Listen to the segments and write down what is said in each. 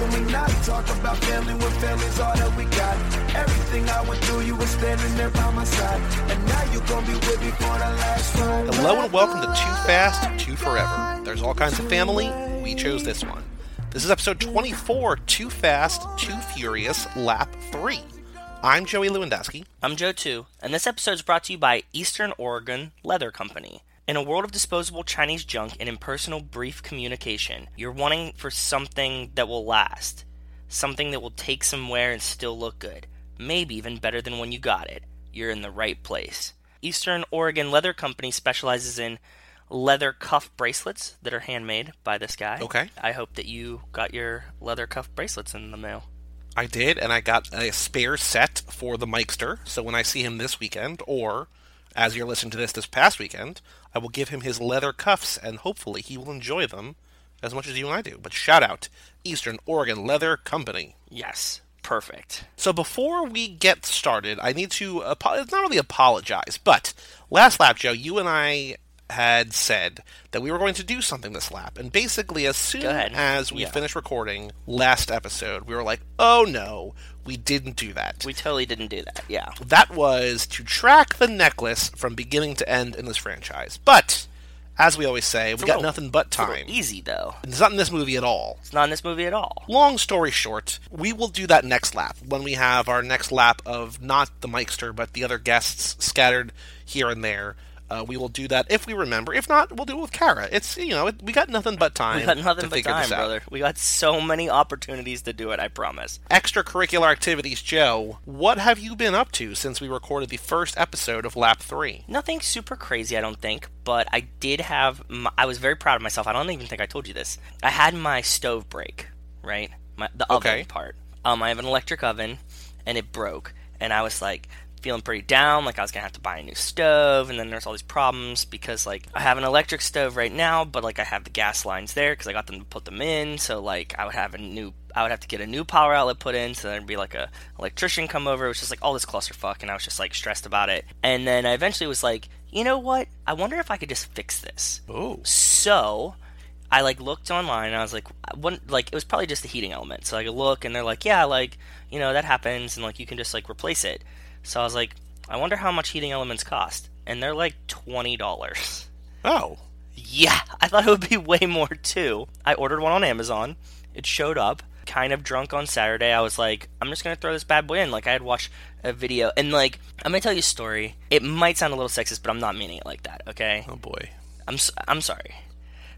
when we not. Talk about family when family's all that we got. Everything I went through, you were standing there by my side. And now you gon' be with me for the last ride. Hello and welcome to Too Fast, Too Forever. There's all kinds of family. We chose this one. This is episode 24, Too Fast, Too Furious, Lap 3. I'm Joey Lewandowski. I'm Joe too, and this episode is brought to you by Eastern Oregon Leather Company. In a world of disposable Chinese junk and impersonal brief communication, you're wanting for something that will last. Something that will take some wear and still look good. Maybe even better than when you got it. You're in the right place. Eastern Oregon Leather Company specializes in leather cuff bracelets that are handmade by this guy. Okay. I hope that you got your leather cuff bracelets in the mail. I did, and I got a spare set for the Mikester, so when I see him this weekend, or as you're listening to this this past weekend, I will give him his leather cuffs, and hopefully he will enjoy them as much as you and I do. But shout out, Eastern Oregon Leather Company. Yes, perfect. So before we get started, I need to apo- it's not really apologize, but last lap, Joe, you and I had said that we were going to do something this lap, and basically as soon as we Yeah. finished recording last episode, we were like, "Oh no, we didn't do that." We totally didn't do that. Yeah. that was to track the necklace from beginning to end in this franchise. But as we always say, we It's got little- nothing but time. easy though. It's not in this movie at all. It's not in this movie at all. Long story short, we will do that next lap when we have our next lap of not the Mikester but the other guests scattered here and there. Uh, we will do that if we remember. If not, we'll do it with Kara. It's you know it, we got nothing but time. We got nothing but time, brother. We got so many opportunities to do it. I promise. Extracurricular activities, Joe. What have you been up to since we recorded the first episode of Lap Three? Nothing super crazy, I don't think, but I did have. My, I was very proud of myself. I don't even think I told you this. I had my stove break, right? My, the oven Okay. part. Um, I have an electric oven, and it broke, and I was like feeling pretty down, like I was gonna have to buy a new stove, and then there's all these problems because like I have an electric stove right now, but like I have the gas lines there because I got them to put them in, so like I would have a new. I would have to get a new power outlet put in, so there'd be like a electrician come over. It was just like all this clusterfuck, and I was just like stressed about it. And then I eventually was like, you know what? I wonder if I could just fix this. Oh, So I like looked online and I was like, one like it was probably just the heating element. So I could look and they're like, yeah, like you know that happens and like you can just like replace it. So I was like, I wonder how much heating elements cost, and they're like twenty dollars. oh, Yeah, I thought it would be way more too. I ordered one on Amazon. It showed up. Kind of drunk on Saturday. I was like, I'm just gonna throw this bad boy in. Like I had watched a video, and like I'm gonna tell you a story. It might sound a little sexist, but I'm not meaning it like that. Okay. oh boy. I'm s- I'm sorry.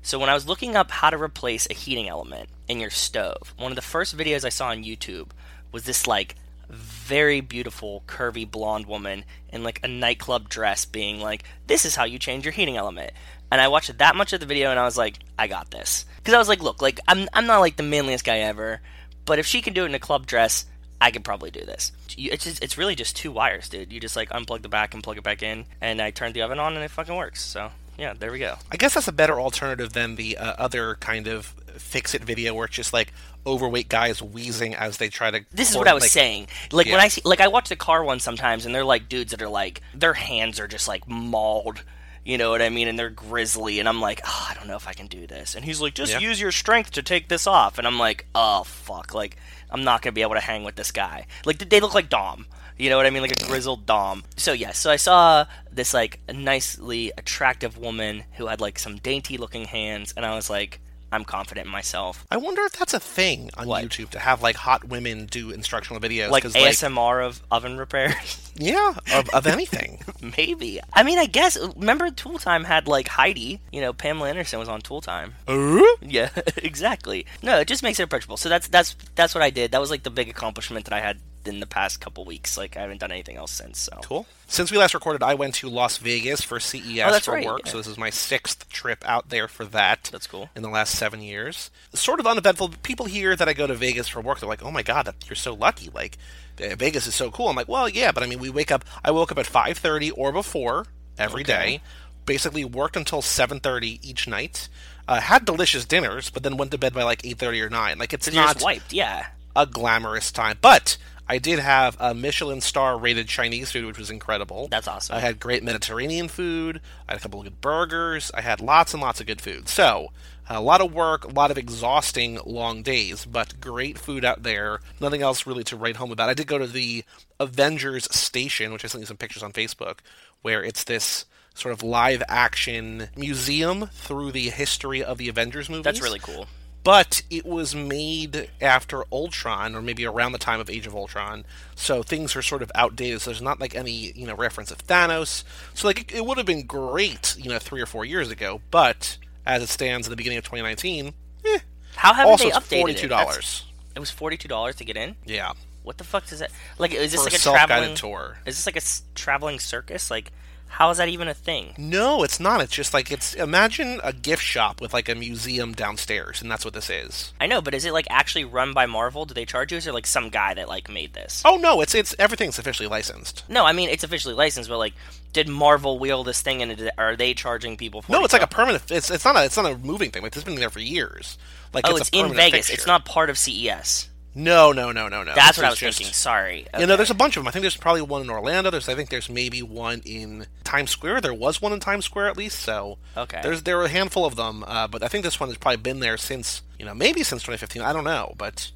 So when I was looking up how to replace a heating element in your stove, one of the first videos I saw on YouTube was this like very beautiful curvy blonde woman in like a nightclub dress being like, "This is how you change your heating element." And I watched that much of the video and I was like, "I got this." Cuz I was like, "Look, like I'm I'm not like the manliest guy ever, but if she can do it in a club dress, I could probably do this. It's just, it's really just two wires, dude. You just like unplug the back and plug it back in, and I turned the oven on, and it fucking works. So yeah, there we go. I guess that's a better alternative than the uh, other kind of fix it video where it's just like overweight guys wheezing as they try to. This is what I was like- saying. Like when I see, like I watch the car one sometimes, and they're like dudes that are like their hands are just like mauled. You know what I mean? And they're grizzly, and I'm like, oh, I don't know if I can do this. And he's like, just Yeah. use your strength to take this off. And I'm like, oh fuck, like I'm not gonna be able to hang with this guy. Like they look like Dom. You know what I mean? Like a grizzled Dom. So yes, so I saw this like nicely attractive woman who had like some dainty looking hands, and I was like, I'm confident in myself. I wonder if that's a thing on What? YouTube to have like hot women do instructional videos. like ASMR of oven repairs. yeah, of, of anything. Maybe. I mean, I guess. Remember, Tool Time had like Heidi. You know, Pamela Anderson was on Tool Time. Uh? Yeah, exactly. No, it just makes it approachable. So that's that's that's what I did. That was like the big accomplishment that I had in the past couple weeks. Like I haven't done anything else since. So Cool. Since we last recorded, I went to Las Vegas for CES Oh, for right, work, yeah. so this is my sixth trip out there for that. That's cool. In the last seven years, sort of uneventful. People here that I go to Vegas for work, they're like, "Oh my god, you're so lucky!" Like, Vegas is so cool. I'm like, "Well, yeah, but I mean, we wake up. I woke up at 5:30 or before every day. Basically, worked until 7:30 each night. Uh, had delicious dinners, but then went to bed by like 8:30 or 9. Like, it's not just wiped. Yeah. a glamorous time, but. I did have a Michelin star rated Chinese food, which was incredible. That's awesome. I had great Mediterranean food. I had a couple of good burgers. I had lots and lots of good food. So, A lot of work, a lot of exhausting long days, but great food out there. Nothing else really to write home about. I did go to the Avengers Station, which I sent you some pictures on Facebook, where it's this sort of live action museum through the history of the Avengers movies. That's really cool. But it was made after Ultron, or maybe around the time of Age of Ultron, so things are sort of outdated. So there's not like any you know reference of Thanos. So like it, it would have been great, you know, three or four years ago. But as it stands at the beginning of 2019, eh. How also they updated forty-two it? Dollars. It was forty two dollars to get in. Yeah, What the fuck does that like? Is this for like a a traveling tour. Is this like a s- traveling circus? Like, how is that even a thing? No, it's not. It's just like it's imagine a gift shop with like a museum downstairs, and that's what this is. I know, but is it like actually run by Marvel? Do they charge you? Or is there like some guy that like made this? Oh no, it's it's everything's officially licensed. No, I mean it's officially licensed, but like, did Marvel wheel this thing and are they charging people for? No, it's like a permanent. It's it's not a it's not a moving thing. Like it's been there for years. Like Oh, it's, it's, in Vegas. fixture. It's not part of CES. No, no, no, no, no. That's This what I was just- thinking. Sorry. You know, there's a bunch of them. I think there's probably one in Orlando. There's, I think there's maybe one in Times Square. There was one in Times Square at least. So Okay. there's there are a handful of them. Uh, but I think this one has probably been there since you know maybe since 2015. I don't know, but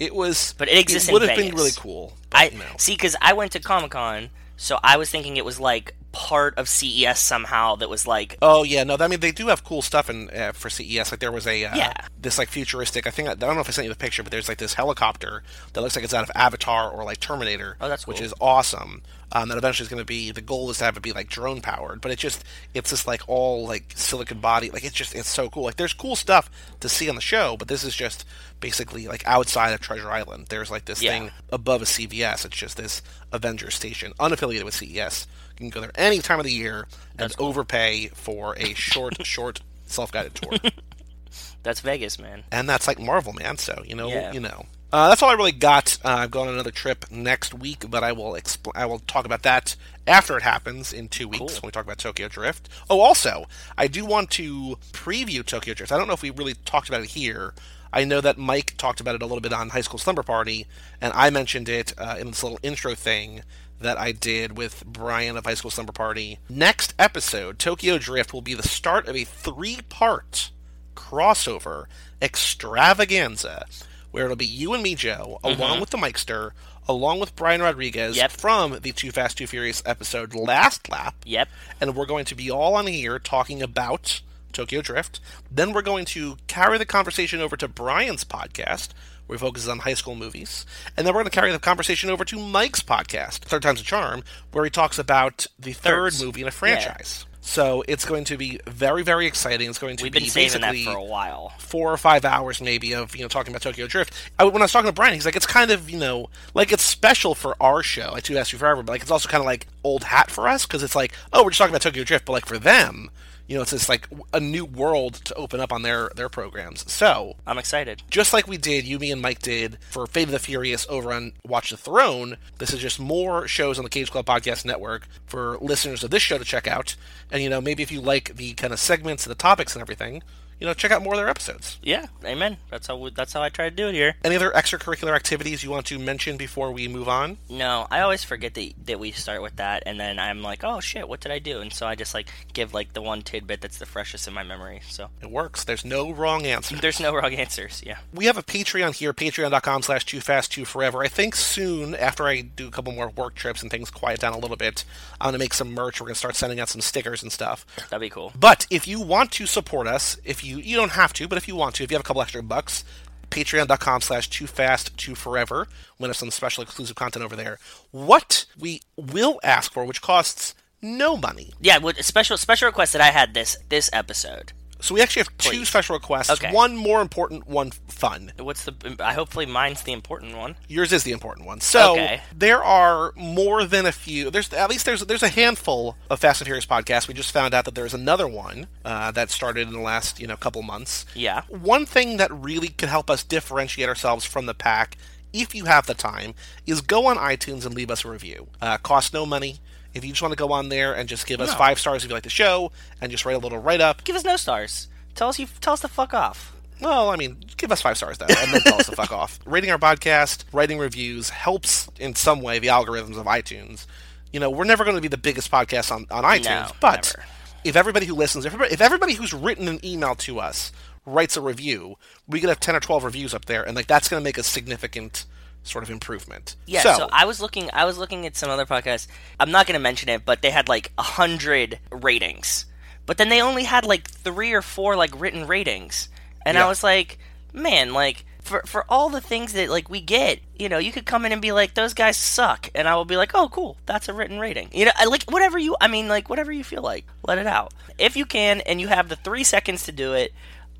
it was. But it exists in would have been really cool. I no. see because I went to Comic Con, so I was thinking it was like part of CES somehow. That was like Oh yeah, no. I mean, they do have cool stuff in uh, for CES. Like there was a uh, Yeah. this like futuristic. I think I don't know if I sent you the picture, but there's like this helicopter that looks like it's out of Avatar or like Terminator. Oh, that's which is awesome. Um, that eventually is going to be the goal is to have it be like drone powered, but it just it's just like all like silicon body. Like it's just it's so cool. Like there's cool stuff to see on the show, but this is just basically like outside of Treasure Island. There's like this Yeah. thing above a CVS. It's just this Avengers station, unaffiliated with CES. You can go there any time of the year and overpay for a short, short self-guided tour. that's Vegas, man. and that's like Marvel, man. So you know, Yeah. you know. Uh, that's all I really got. Uh, I'm going on another trip next week, but I will expl- I will talk about that after it happens in two weeks Cool. when we talk about Tokyo Drift. Oh, also, I do want to preview Tokyo Drift. I don't know if we really talked about it here. I know that Mike talked about it a little bit on High School Slumber Party, and I mentioned it uh, in this little intro thing that I did with Brian of High School Slumber Party. Next episode, Tokyo Drift, will be the start of a three part crossover extravaganza where it'll be you and me, Joe, along mm-hmm. with the Mikester, along with Brian Rodriguez Yep. from the Too Fast, Too Furious episode Last Lap. Yep. And we're going to be all on here talking about Tokyo Drift. Then we're going to carry the conversation over to Brian's podcast, where he focuses on high school movies. And then we're going to carry the conversation over to Mike's podcast, Third Time's a Charm, where he talks about the third Thirds. movie in a franchise. So it's going to be very, very exciting. It's going to We've be been saving that basically for a while. four or five hours maybe of you know talking about Tokyo Drift. I, when I was talking to Brian, he's like, it's kind of you know like it's special for our show, like Too Fast Too Forever, but like it's also kind of like old hat for us because it's like, oh, we're just talking about Tokyo Drift, but like for them, you know, it's just like a new world to open up on their their programs. So I'm excited. just like we did, you, me, and Mike did for Fate of the Furious over on Watch the Throne, this is just more shows on the Cage Club Podcast Network for listeners of this show to check out. And, you know, maybe if you like the kind of segments and the topics and everything, you know, check out more of their episodes. Yeah, amen. That's how we, that's how I try to do it here. Any other extracurricular activities you want to mention before we move on? No, I always forget that that we start with that, and then I'm like, oh shit, what did I do? And so I just like give like the one tidbit that's the freshest in my memory. So It works. There's no wrong answer. there's no wrong answers. Yeah. We have a Patreon here, patreon.com slash too fast too forever. I think soon, after I do a couple more work trips and things quiet down a little bit, I'm going to make some merch. We're going to start sending out some stickers and stuff. That'd be cool. But if you want to support us, if you you don't have to, but if you want to, if you have a couple extra bucks, patreon.com slash too fast too forever. We'll have some special exclusive content over there. What we will ask for, which costs no money. Yeah, with a special special request that I had this this episode. So we actually have two special requests. Okay. One more important, one fun. What's the? I hopefully mine's the important one. Yours is the important one. So Okay. there are more than a few. There's at least there's there's a handful of Fast and Furious podcasts. We just found out that there's another one uh, that started in the last you know couple months. Yeah. One thing that really could help us differentiate ourselves from the pack, if you have the time, is go on iTunes and leave us a review. Uh, costs no money. If you just want to go on there and just give us No. five stars if you like the show, and just write a little write up. Give us no stars. Tell us you tell us to fuck off. Well, I mean, give us five stars though, and then tell us to fuck off. Rating our podcast, writing reviews helps in some way the algorithms of iTunes. You know, we're never going to be the biggest podcast on, on iTunes, No, but never. if everybody who listens, if everybody, if everybody who's written an email to us writes a review, we could have 10 or 12 reviews up there, and like that's going to make a significant sort of improvement. Yeah, so, I was looking I was looking at some other podcasts. I'm not going to mention it, but they had like a 100 ratings. But then they only had like 3 or 4 like written ratings. And Yeah. I was like, man, like for for all the things that like we get, you know, you could come in and be like those guys suck and I will be like, "Oh, cool. That's a written rating." You know, I like whatever you I mean like whatever you feel like. Let it out. If you can and you have the 3 seconds to do it,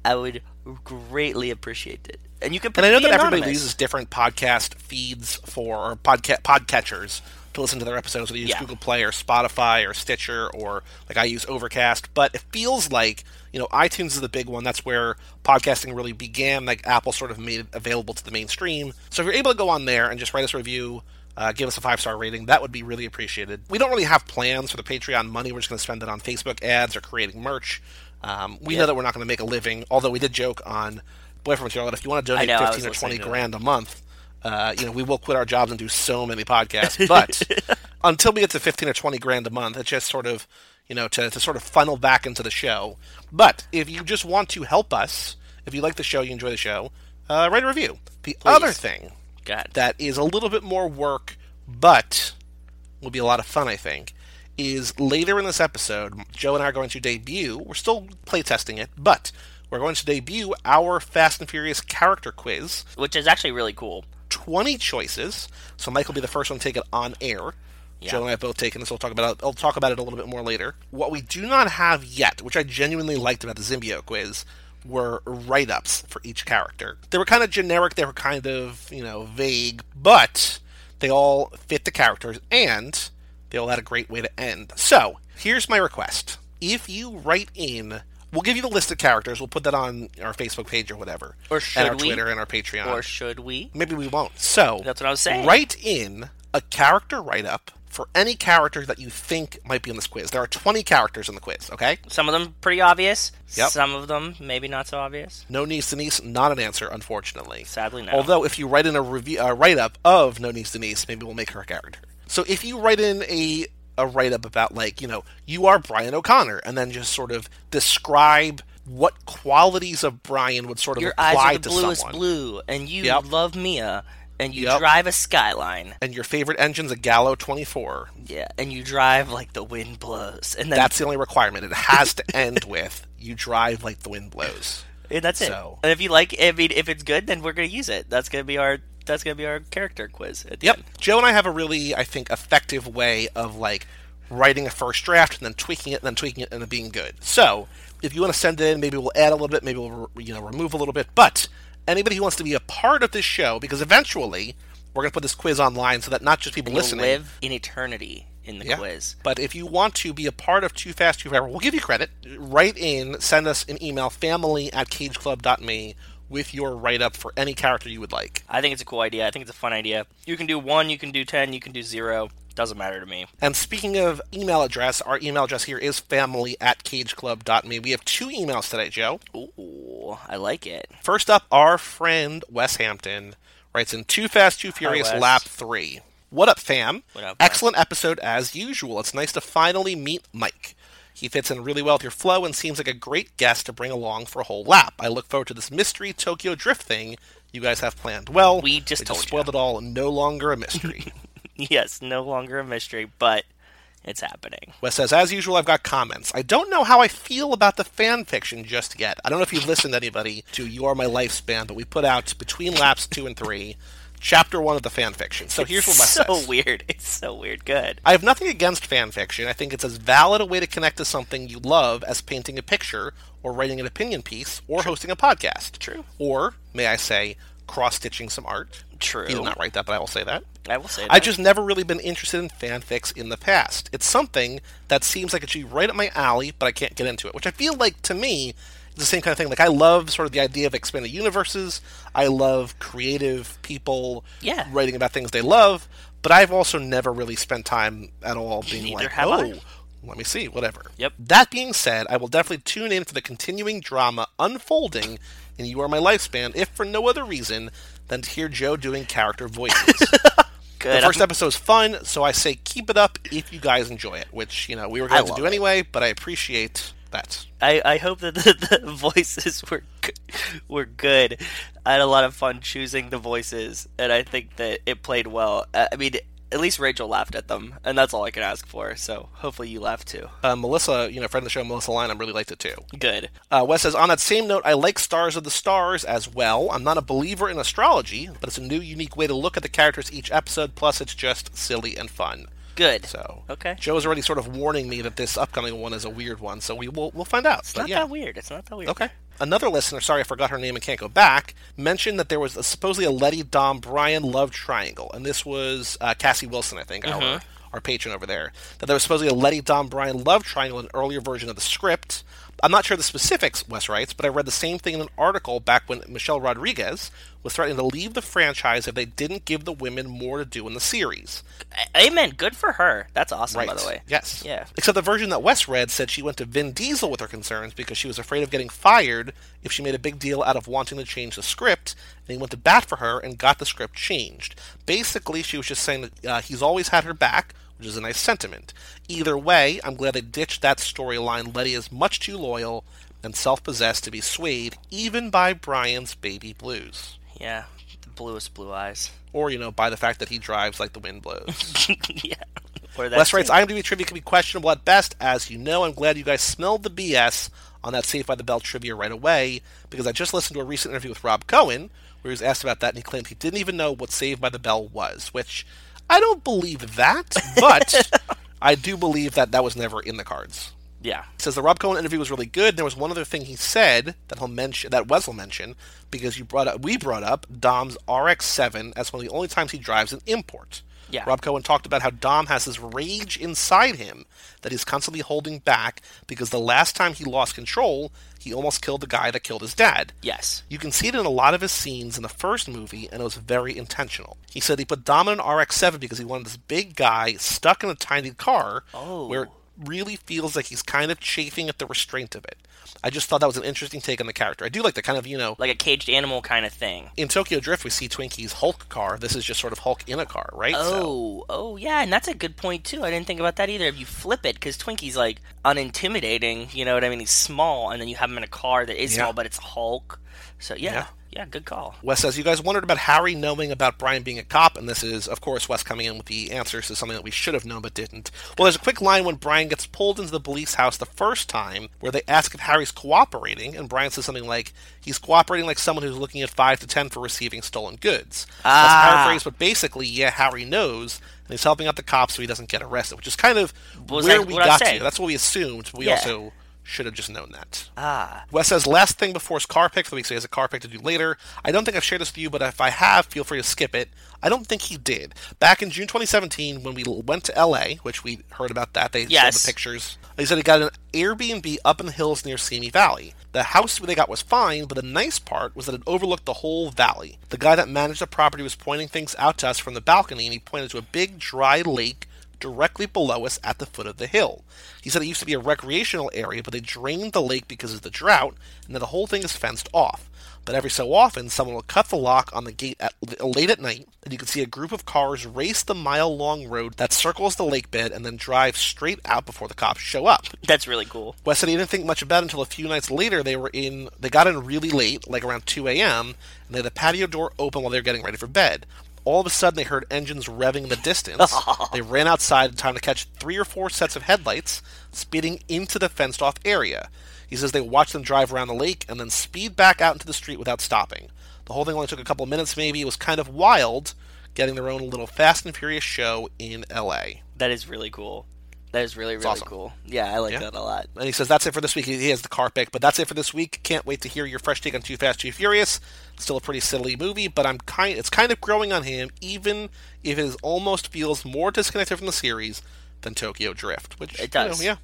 I would greatly appreciate it. And you can and I know that everybody uses different podcast feeds for or podca- podcatchers to listen to their episodes. So they use Yeah. Google Play or Spotify or Stitcher or like I use Overcast. But it feels like you know iTunes is the big one. That's where podcasting really began. Like Apple sort of made it available to the mainstream. So if you're able to go on there and just write us a review. Uh, give us a five star rating. That would be really appreciated. We don't really have plans for the Patreon money. We're just going to spend it on Facebook ads or creating merch. Um, we know that we're not going to make a living, although we did joke on Boyfriend Material that if you want to donate know, 15 or 20 listening that. grand a month, uh, you know, we will quit our jobs and do so many podcasts. But until we get to 15 or 20 grand a month, it's just sort of, you know, to, to sort of funnel back into the show. But if you just want to help us, if you like the show, you enjoy the show, uh, write a review. The other thing that is a little bit more work, but will be a lot of fun, I think, is later in this episode, Joe and I are going to debut. We're still playtesting it, but we're going to debut our Fast and Furious character quiz. which is actually really cool. 20 choices. So Mike will be the first one to take it on air. Joe and I have both taken this. We'll talk about it. I'll talk about it a little bit more later. What we do not have yet, which I genuinely liked about the Zimbio quiz, were write-ups for each character. They were kind of generic. They were kind of you know vague, but they all fit the characters and they all had a great way to end. So here's my request: if you write in. We'll give you the list of characters. We'll put that on our Facebook page or whatever, Or and should our we? Twitter and our Patreon Or should we? maybe we won't. So That's what I was saying. Write in a character write up for any character that you think might be in this quiz. There are 20 characters in the quiz, okay? Some of them pretty obvious. Yep. Some of them maybe not so obvious. No niece Denise, not an answer, unfortunately. Sadly, no. Although if you write in a review, a write up of No niece Denise, maybe we'll make her a character. So if you write in a a write up about like you know you are Brian O'Connor, and then just sort of describe what qualities of Brian would sort of Your eyes apply are the to bluest someone. blue, and you Yep. love Mia, and you Yep. drive a Skyline. And your favorite engine's a Gallo 24. Yeah, and you drive like the wind blows, and then That's the only requirement. It has to end with you drive like the wind blows. and that's it. so- And if you like, I mean, if it's good, then we're gonna use it. That's gonna be our that's gonna be our character quiz. At the Yep. end. Joe and I have a really, I think, effective way of like writing a first draft and then tweaking it and then tweaking it and it being good. So if you want to send it in, maybe we'll add a little bit, maybe we'll you know remove a little bit. But anybody who wants to be a part of this show, because eventually we're going to put this quiz online so that not just people You'll listening, live in eternity in the Yeah. quiz. But if you want to be a part of Too Fast, Too Forever, we'll give you credit. Write in, send us an email, family at cageclub.me, with your write up for any character you would like. I think it's a cool idea. I think it's a fun idea. You can do one, you can do ten, you can do zero. Doesn't matter to me. And speaking of email address, our email address here is family at cageclub.me. We have two emails today, Joe. Ooh, I like it. First up, our friend Wes Hampton writes in Too Fast, Too Furious Wes. Lap 3. What up, fam? What up, Excellent episode as usual. It's nice to finally meet Mike. He fits in really well with your flow and seems like a great guest to bring along for a whole lap. I look forward to this mystery Tokyo Drift thing you guys have planned. Well, We just told you. spoiled it all. No longer a mystery. Yes, no longer a mystery, but it's happening. Wes says, as usual, I've got comments. I don't know how I feel about the fan fiction just yet. I don't know if you've listened, to anybody, to You Are My Lifespan, but we put out between laps two and three, chapter one of the fan fiction. So here's what Wes so says. weird. It's so weird. Good. I have nothing against fan fiction. I think it's as valid a way to connect to something you love as painting a picture, or writing an opinion piece, or hosting a podcast. True. Or, may I say, cross stitching some art. True. He did not write that, but I will say that. I will say that. I just never really been interested in fanfics in the past. It's something that seems like it should be right up my alley, but I can't get into it. Which I feel like to me the same kind of thing. Like I love sort of the idea of expanded universes. I love creative people Yeah. writing about things they love, but I've also never really spent time at all being Neither like, oh, I. let me see, whatever. Yep. That being said, I will definitely tune in for the continuing drama unfolding in You Are My Lifespan, if for no other reason than to hear Joe doing character voices. Good. The 1st I'm- episode's fun, so I say keep it up if you guys enjoy it, which, you know, we were going to do anyway, but I appreciate that. I, I hope that the, the voices were g- were good. I had a lot of fun choosing the voices, and I think that it played well. I mean, at least Rachel laughed at them, and that's all I can ask for. So hopefully you laughed too. Uh, Melissa, you know, friend of the show, Melissa Lynham, really liked it too. Good. Uh, Wes says, on that same note, I like Stars of the Stars as well. I'm not a believer in astrology, but it's a new, unique way to look at the characters each episode, plus it's just silly and fun. Good. So, Okay. Joe's already sort of warning me that this upcoming one is a weird one, so we will we'll find out. It's But not yeah. that weird. It's not that weird. Okay. Another listener, sorry I forgot her name and can't go back, mentioned that there was a, supposedly a Letty Dom Brian love triangle, and this was uh, Cassie Wilson, I think, our our patron over there. That there was supposedly a Letty Dom Brian love triangle in an earlier version of the script. I'm not sure the specifics, Wes writes, but I read the same thing in an article back when Michelle Rodriguez was threatening to leave the franchise if they didn't give the women more to do in the series. Amen. Good for her. That's awesome, by the way. Yes. Yeah. Except the version that Wes read said she went to Vin Diesel with her concerns because she was afraid of getting fired if she made a big deal out of wanting to change the script, and he went to bat for her and got the script changed. Basically, she was just saying that uh, he's always had her back, which is a nice sentiment. Either way, I'm glad they ditched that storyline. Letty is much too loyal and self-possessed to be swayed even by Brian's baby blues. Yeah. The bluest blue eyes. Or, you know, by the fact that he drives like the wind blows. yeah. Or that Wes writes, scene. IMDb trivia can be questionable at best. As you know, I'm glad you guys smelled the BS on that Saved by the Bell trivia right away because I just listened to a recent interview with Rob Cohen where he was asked about that and he claimed he didn't even know what Saved by the Bell was, which I don't believe that, but I do believe that that was never in the cards. Yeah. He says the Rob Cohen interview was really good. There was one other thing he said that he'll mention that Wes will mention because you brought up we brought up Dom's RX-7 as one of the only times he drives an import. Yeah. Rob Cohen talked about how Dom has this rage inside him that he's constantly holding back because the last time he lost control, he almost killed the guy that killed his dad. Yes. You can see it in a lot of his scenes in the first movie, and it was very intentional. He said he put Dom in an RX-7 because he wanted this big guy stuck in a tiny car Oh. where it really feels like he's kind of chafing at the restraint of it. I just thought that was an interesting take on the character. I do like the kind of, you know, Like a caged animal kind of thing. in Tokyo Drift we see Twinkie's Hulk car. This is just sort of Hulk in a car, right? So- Oh, oh yeah, and that's a good point too. I didn't think about that either. If you flip it, because Twinkie's like unintimidating, you know what I mean? He's small, and then you have him in a car that is Yeah. small, but it's Hulk. So yeah, Yeah. Yeah, good call. Wes says, You guys wondered about Harry knowing about Brian being a cop, and this is, of course, Wes coming in with the answers to something that we should have known but didn't. Well, there's a quick line when Brian gets pulled into the police house the first time where they ask if Harry's cooperating, and Brian says something like, He's cooperating like someone who's looking at 5 to 10 for receiving stolen goods. Ah. That's paraphrased, but basically, yeah, Harry knows, and he's helping out the cops so he doesn't get arrested, which is kind of Was where that we got to. That's what we assumed. We Yeah. also should have just known that. Ah, Wes says, last thing before his car pick for the week, so he has a car pick to do later. I don't think I've shared this with you, but if I have, feel free to skip it. I don't think he did. Back in June 2017, when we went to LA, which we heard about that, they showed the pictures. He said he got an Airbnb up in the hills near Simi Valley. The house they got was fine, but the nice part was that it overlooked the whole valley. The guy that managed the property was pointing things out to us from the balcony, and he pointed to a big dry lake directly below us at the foot of the hill. He said it used to be a recreational area, but they drained the lake because of the drought, and that the whole thing is fenced off. But every so often, someone will cut the lock on the gate at, late at night, and you can see a group of cars race the mile long road that circles the lake bed and then drive straight out before the cops show up. that's really cool. Wes said he didn't think much about it until a few nights later. They were in, they got in really late, like around 2 a.m., and they had the patio door open while they were getting ready for bed. All of a sudden, they heard engines revving in the distance. they ran outside in time to catch three or four sets of headlights speeding into the fenced off area. He says they watched them drive around the lake and then speed back out into the street without stopping. The whole thing only took a couple of minutes, maybe. It was kind of wild getting their own little Fast and Furious show in LA. That is really cool. That is really really awesome. cool. Yeah, I like Yeah. that a lot. And he says that's it for this week. He has the car pick, but that's it for this week. Can't wait to hear your fresh take on Too Fast, Too Furious. Still a pretty silly movie, but I'm kind. It's kind of growing on him, even if it is almost feels more disconnected from the series than Tokyo Drift. Which It you know, does. yeah.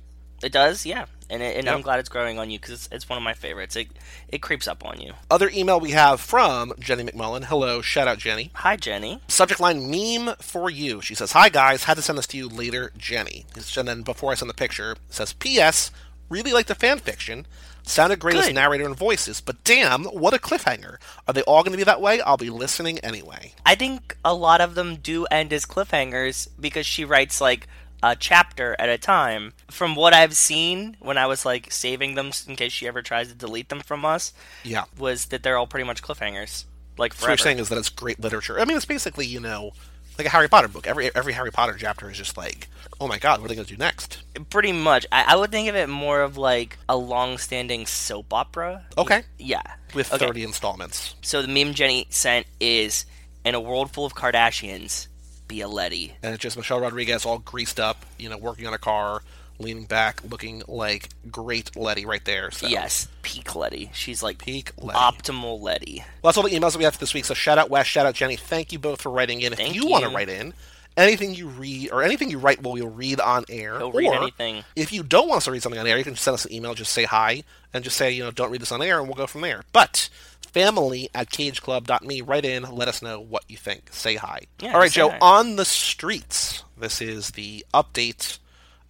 It does, yeah. And, it, and Yep. I'm glad it's growing on you because it's, it's one of my favorites. It it creeps up on you. Other email we have from Jenny McMullen. Hello, shout out Jenny. Hi, Jenny. Subject line meme for you. She says, Hi guys, had to send this to you later, Jenny. And then before I send the picture, it says, P.S. Really like the fan fiction. Sounded great as narrator and voices, but damn, what a cliffhanger. Are they all going to be that way? I'll be listening anyway. I think a lot of them do end as cliffhangers because she writes like a chapter at a time. From what I've seen when I was like saving them in case she ever tries to delete them from us, Yeah. was that they're all pretty much cliffhangers. Like So what you're saying is that it's great literature. I mean, it's basically you know like a Harry Potter book. Every every Harry Potter chapter is just like, oh my god, what are they going to do next? pretty much. I, I would think of it more of like a long-standing soap opera. Okay, Yeah. with Okay. 30 installments. So the meme Jenny sent is in a world full of Kardashians, be a Letty. and it's just Michelle Rodriguez all greased up, you know, working on a car, leaning back, looking like great Letty right there. So. Yes, peak Letty. She's like Peak Letty. optimal Letty. Well, that's all the emails that we have for this week. So shout out Wes, shout out Jenny. Thank you both for writing in. If Thank you, want to write in, anything you read or anything you write, we'll read on air. He'll or read anything. if you don't want us to read something on air, you can send us an email. Just say hi and just say you know don't read this on air, and we'll go from there. But family at cageclub.me. Write in. Let us know what you think. Say hi. Yeah, All right, Joe. hi. On the streets. This is the update.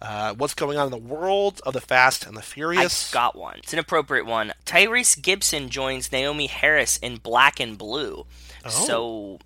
Uh, what's going on in the world of the Fast and the Furious? I got one. It's an appropriate one. Tyrese Gibson joins Naomie Harris in Black and Blue. Oh. So,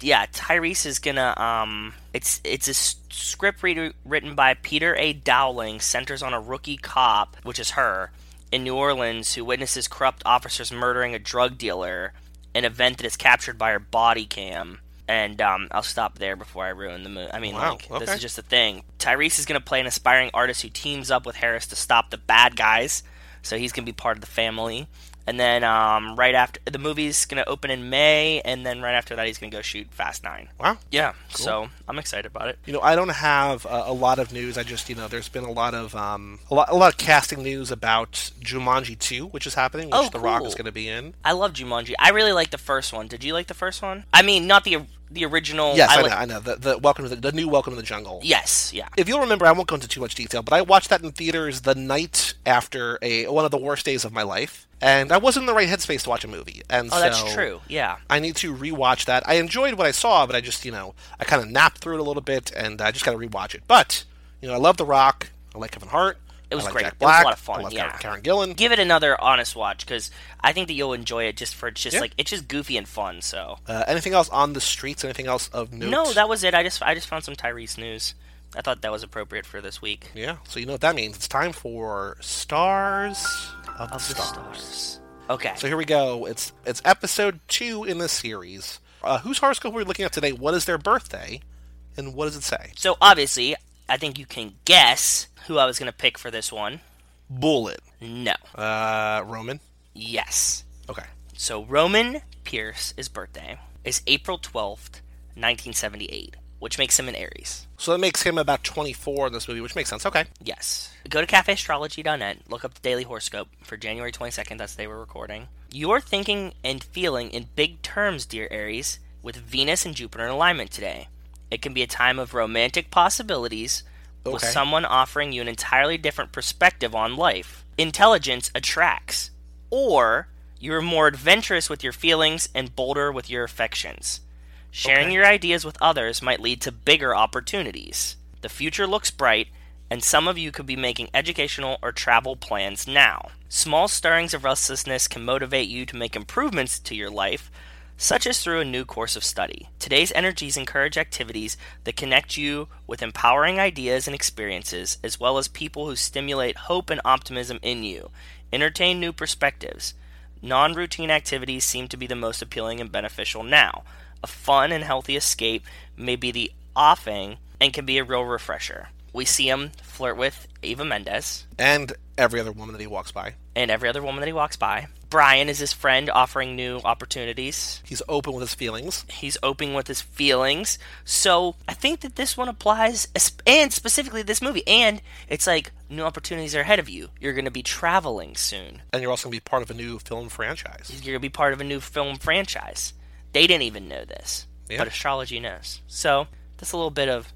yeah, Tyrese is gonna. Um, it's it's a script written by Peter A. Dowling. Centers on a rookie cop, which is her, in New Orleans, who witnesses corrupt officers murdering a drug dealer. An event that is captured by her body cam. And um, I'll stop there before I ruin the movie. I mean, Wow, like this is just a thing. Tyrese is going to play an aspiring artist who teams up with Harris to stop the bad guys. So he's going to be part of the family. And then um, right after the movie's going to open in May, and then right after that he's going to go shoot Fast Nine. wow. Yeah, so I'm excited about it. You know, I don't have uh, a lot of news. I just, you know, there's been a lot of um, a lot, a lot of casting news about Jumanji 2, which is happening, which Oh, The Rock is going to be in. I love Jumanji. I really like the first one. Did you like the first one? I mean, not the the original. Yes, I, like- know. I know. The, the Welcome to the, the new Welcome to the Jungle. Yes, yeah. If you'll remember, I won't go into too much detail, but I watched that in theaters the night after a one of the worst days of my life, and I wasn't in the right headspace to watch a movie. And Oh, that's true. Yeah. I need to rewatch that. I enjoyed what I saw, but I just, you know, I kind of napped through it a little bit, and I just got to rewatch it. But you know, I love The Rock. I like Kevin Hart. It was like great. Jack It was a lot of fun, I love yeah. Karen, Gillan. Give it another honest watch because I think that you'll enjoy it just for it's just Yeah. like it's just goofy and fun. So Uh, anything else on the streets? Anything else of note? no, that was it. I just I just found some Tyrese news. I thought that was appropriate for this week. Yeah. So you know what that means? It's time for stars of, the, Of the stars. stars. Okay. So here we go. It's it's episode two in the series. Uh, whose horoscope are we looking at today? What is their birthday, and what does it say? So obviously, I think you can guess who I was going to pick for this one. Bullet. No. Uh, Roman. Yes. Okay. So Roman Pierce's birthday is April 12th, 1978, which makes him an Aries. So that makes him about 24 in this movie, which makes sense. Okay. Yes. Go to cafeastrology.net, look up the daily horoscope for January 22nd, that's the day we're recording. You're thinking and feeling in big terms, dear Aries, with Venus and Jupiter in alignment today. It can be a time of romantic possibilities, with someone offering you an entirely different perspective on life. Intelligence attracts. Or you're more adventurous with your feelings and bolder with your affections. Sharing Okay. your ideas with others might lead to bigger opportunities. The future looks bright, and some of you could be making educational or travel plans now. Small stirrings of restlessness can motivate you to make improvements to your life, such as through a new course of study. Today's energies encourage activities that connect you with empowering ideas and experiences, as well as people who stimulate hope and optimism in you. Entertain new perspectives. Non routine activities seem to be the most appealing and beneficial now. A fun and healthy escape may be the offing and can be a real refresher. We see him flirt with Eva Mendes And every other woman that he walks by. and every other woman that he walks by. Brian is his friend offering new opportunities. He's open with his feelings. He's open with his feelings. So I think that this one applies, and specifically this movie. And it's like new opportunities are ahead of you. You're going to be traveling soon. And you're also going to be part of a new film franchise. You're going to be part of a new film franchise. They didn't even know this, Yeah. but astrology knows. So that's a little bit of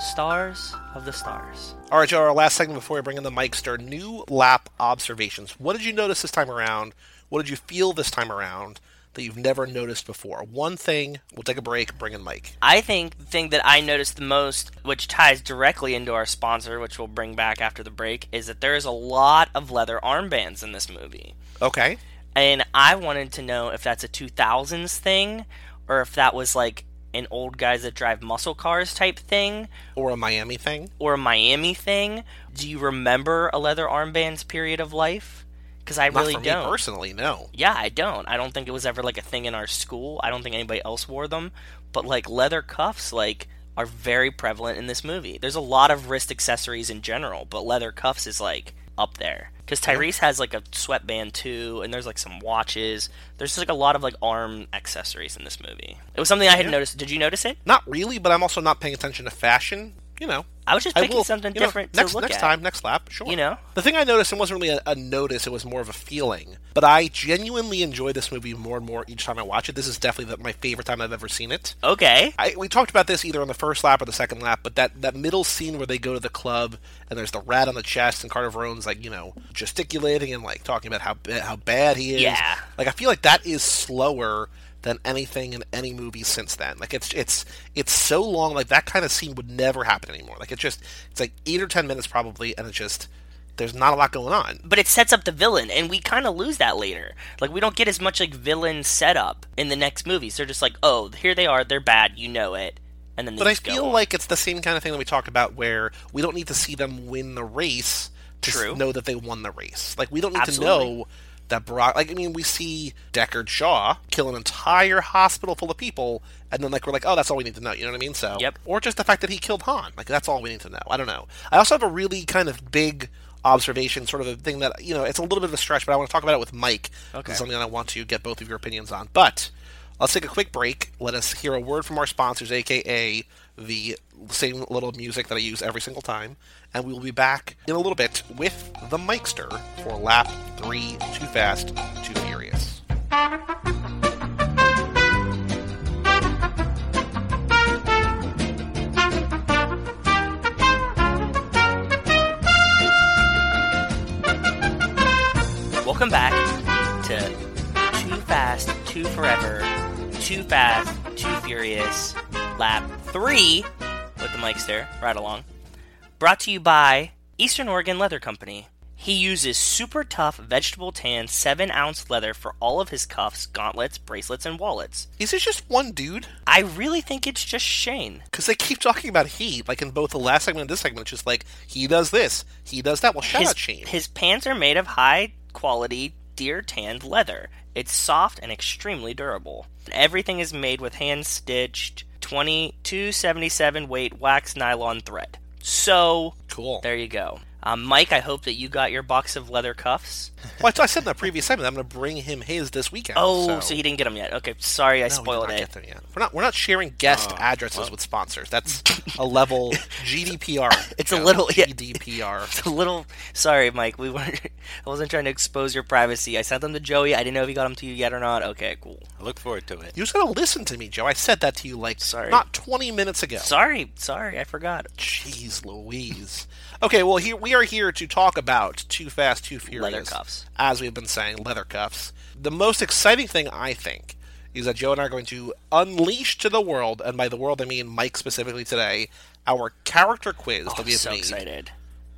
stars of the stars. All right, Joe, our last segment before we bring in the Mikester new lap observations. What did you notice this time around? What did you feel this time around that you've never noticed before? One thing, we'll take a break, bring in Mike. I think the thing that I noticed the most, which ties directly into our sponsor, which we'll bring back after the break, is that there is a lot of leather armbands in this movie. Okay. And I wanted to know if that's a 2000s thing or if that was like an old guys that drive muscle cars type thing Or a Miami thing. or a Miami thing. Do you remember a leather armband's period of life? Because I Not really don't. personally, no. Yeah, I don't. I don't think it was ever like a thing in our school. I don't think anybody else wore them. But like leather cuffs, like are very prevalent in this movie. There's a lot of wrist accessories in general, but leather cuffs is like up there. Because Tyrese has like a sweatband too, and there's like some watches. There's just like a lot of like arm accessories in this movie. It was something I had noticed. Did you notice it? Not really, but I'm also not paying attention to fashion. You know, I was just picking will something you know, different next to look next at. time, next lap. Sure. You know? the thing I noticed, it wasn't really a, a notice; it was more of a feeling. But I genuinely enjoy this movie more and more each time I watch it. This is definitely the, my favorite time I've ever seen it. Okay. I, we talked about this either on the first lap or the second lap, but that, that middle scene where they go to the club and there's the rat on the chest and Carter Verone's like you know gesticulating and like talking about how how bad he is. Yeah. Like I feel like that is slower than anything in any movie since then. Like it's it's it's so long. Like that kind of scene would never happen anymore. Like it's just it's like eight or ten minutes probably, and it's just there's not a lot going on. but it sets up the villain, and we kind of lose that later. Like we don't get as much like villain setup in the next movies. They're just like, oh, here they are, they're bad, you know it, and then But I feel on. like it's the same kind of thing that we talked about, where we don't need to see them win the race to True. know that they won the race. Like we don't need Absolutely. to know that Brock. Like I mean, we see Deckard Shaw kill an entire hospital full of people, and then like we're like, oh, that's all we need to know. You know what I mean? So, Yep. Or just the fact that he killed Han. Like that's all we need to know. I don't know. I also have a really kind of big observation, sort of a thing that you know, it's a little bit of a stretch, but I want to talk about it with Mike. Okay. It's something that I want to get both of your opinions on, but. Let's take a quick break. Let us hear a word from our sponsors, aka the same little music that I use every single time. And we will be back in a little bit with the Mikester for lap three Too Fast, Too Furious. Welcome back to Too Fast, Too Forever, Too Fast, Too Furious, Lap 3 with the Mikester, right along. Brought to you by Eastern Oregon Leather Company. He uses super tough vegetable tan 7 ounce leather for all of his cuffs, gauntlets, bracelets, and wallets. Is it just one dude? I really think it's just Shane. Because they keep talking about he, like in both the last segment and this segment. It's just like, he does this, he does that. Well, shout his, out Shane. his pants are made of high quality deer tanned leather. It's soft and extremely durable. Everything is made with hand stitched 2277 weight wax nylon thread. So, Cool. there you go. Um, Mike, I hope that you got your box of leather cuffs. Well, I said in the previous segment, I'm going to bring him his this weekend. Oh, so, so, he didn't get them yet. Okay, sorry I No, spoiled not it. get there yet. We're not. We're not sharing guest addresses with sponsors. That's a level GDPR. It's a Joe. little- yeah. GDPR. It's a little sorry, Mike. We weren't. I wasn't trying to expose your privacy. I sent them to Joey. I didn't know if he got them to you yet or not. Okay, cool. I look forward to it. You just gotta listen to me, Joe. I said that to you like Sorry. not 20 minutes ago. Sorry, sorry, I forgot. Jeez Louise. Okay, well, here we are here to talk about Too Fast, Too Furious. Leather cuffs. As we've been saying, leather cuffs. The most exciting thing, I think, is that Joe and I are going to unleash to the world, and by the world I mean Mike specifically today, our character quiz Oh, that we have so made. excited.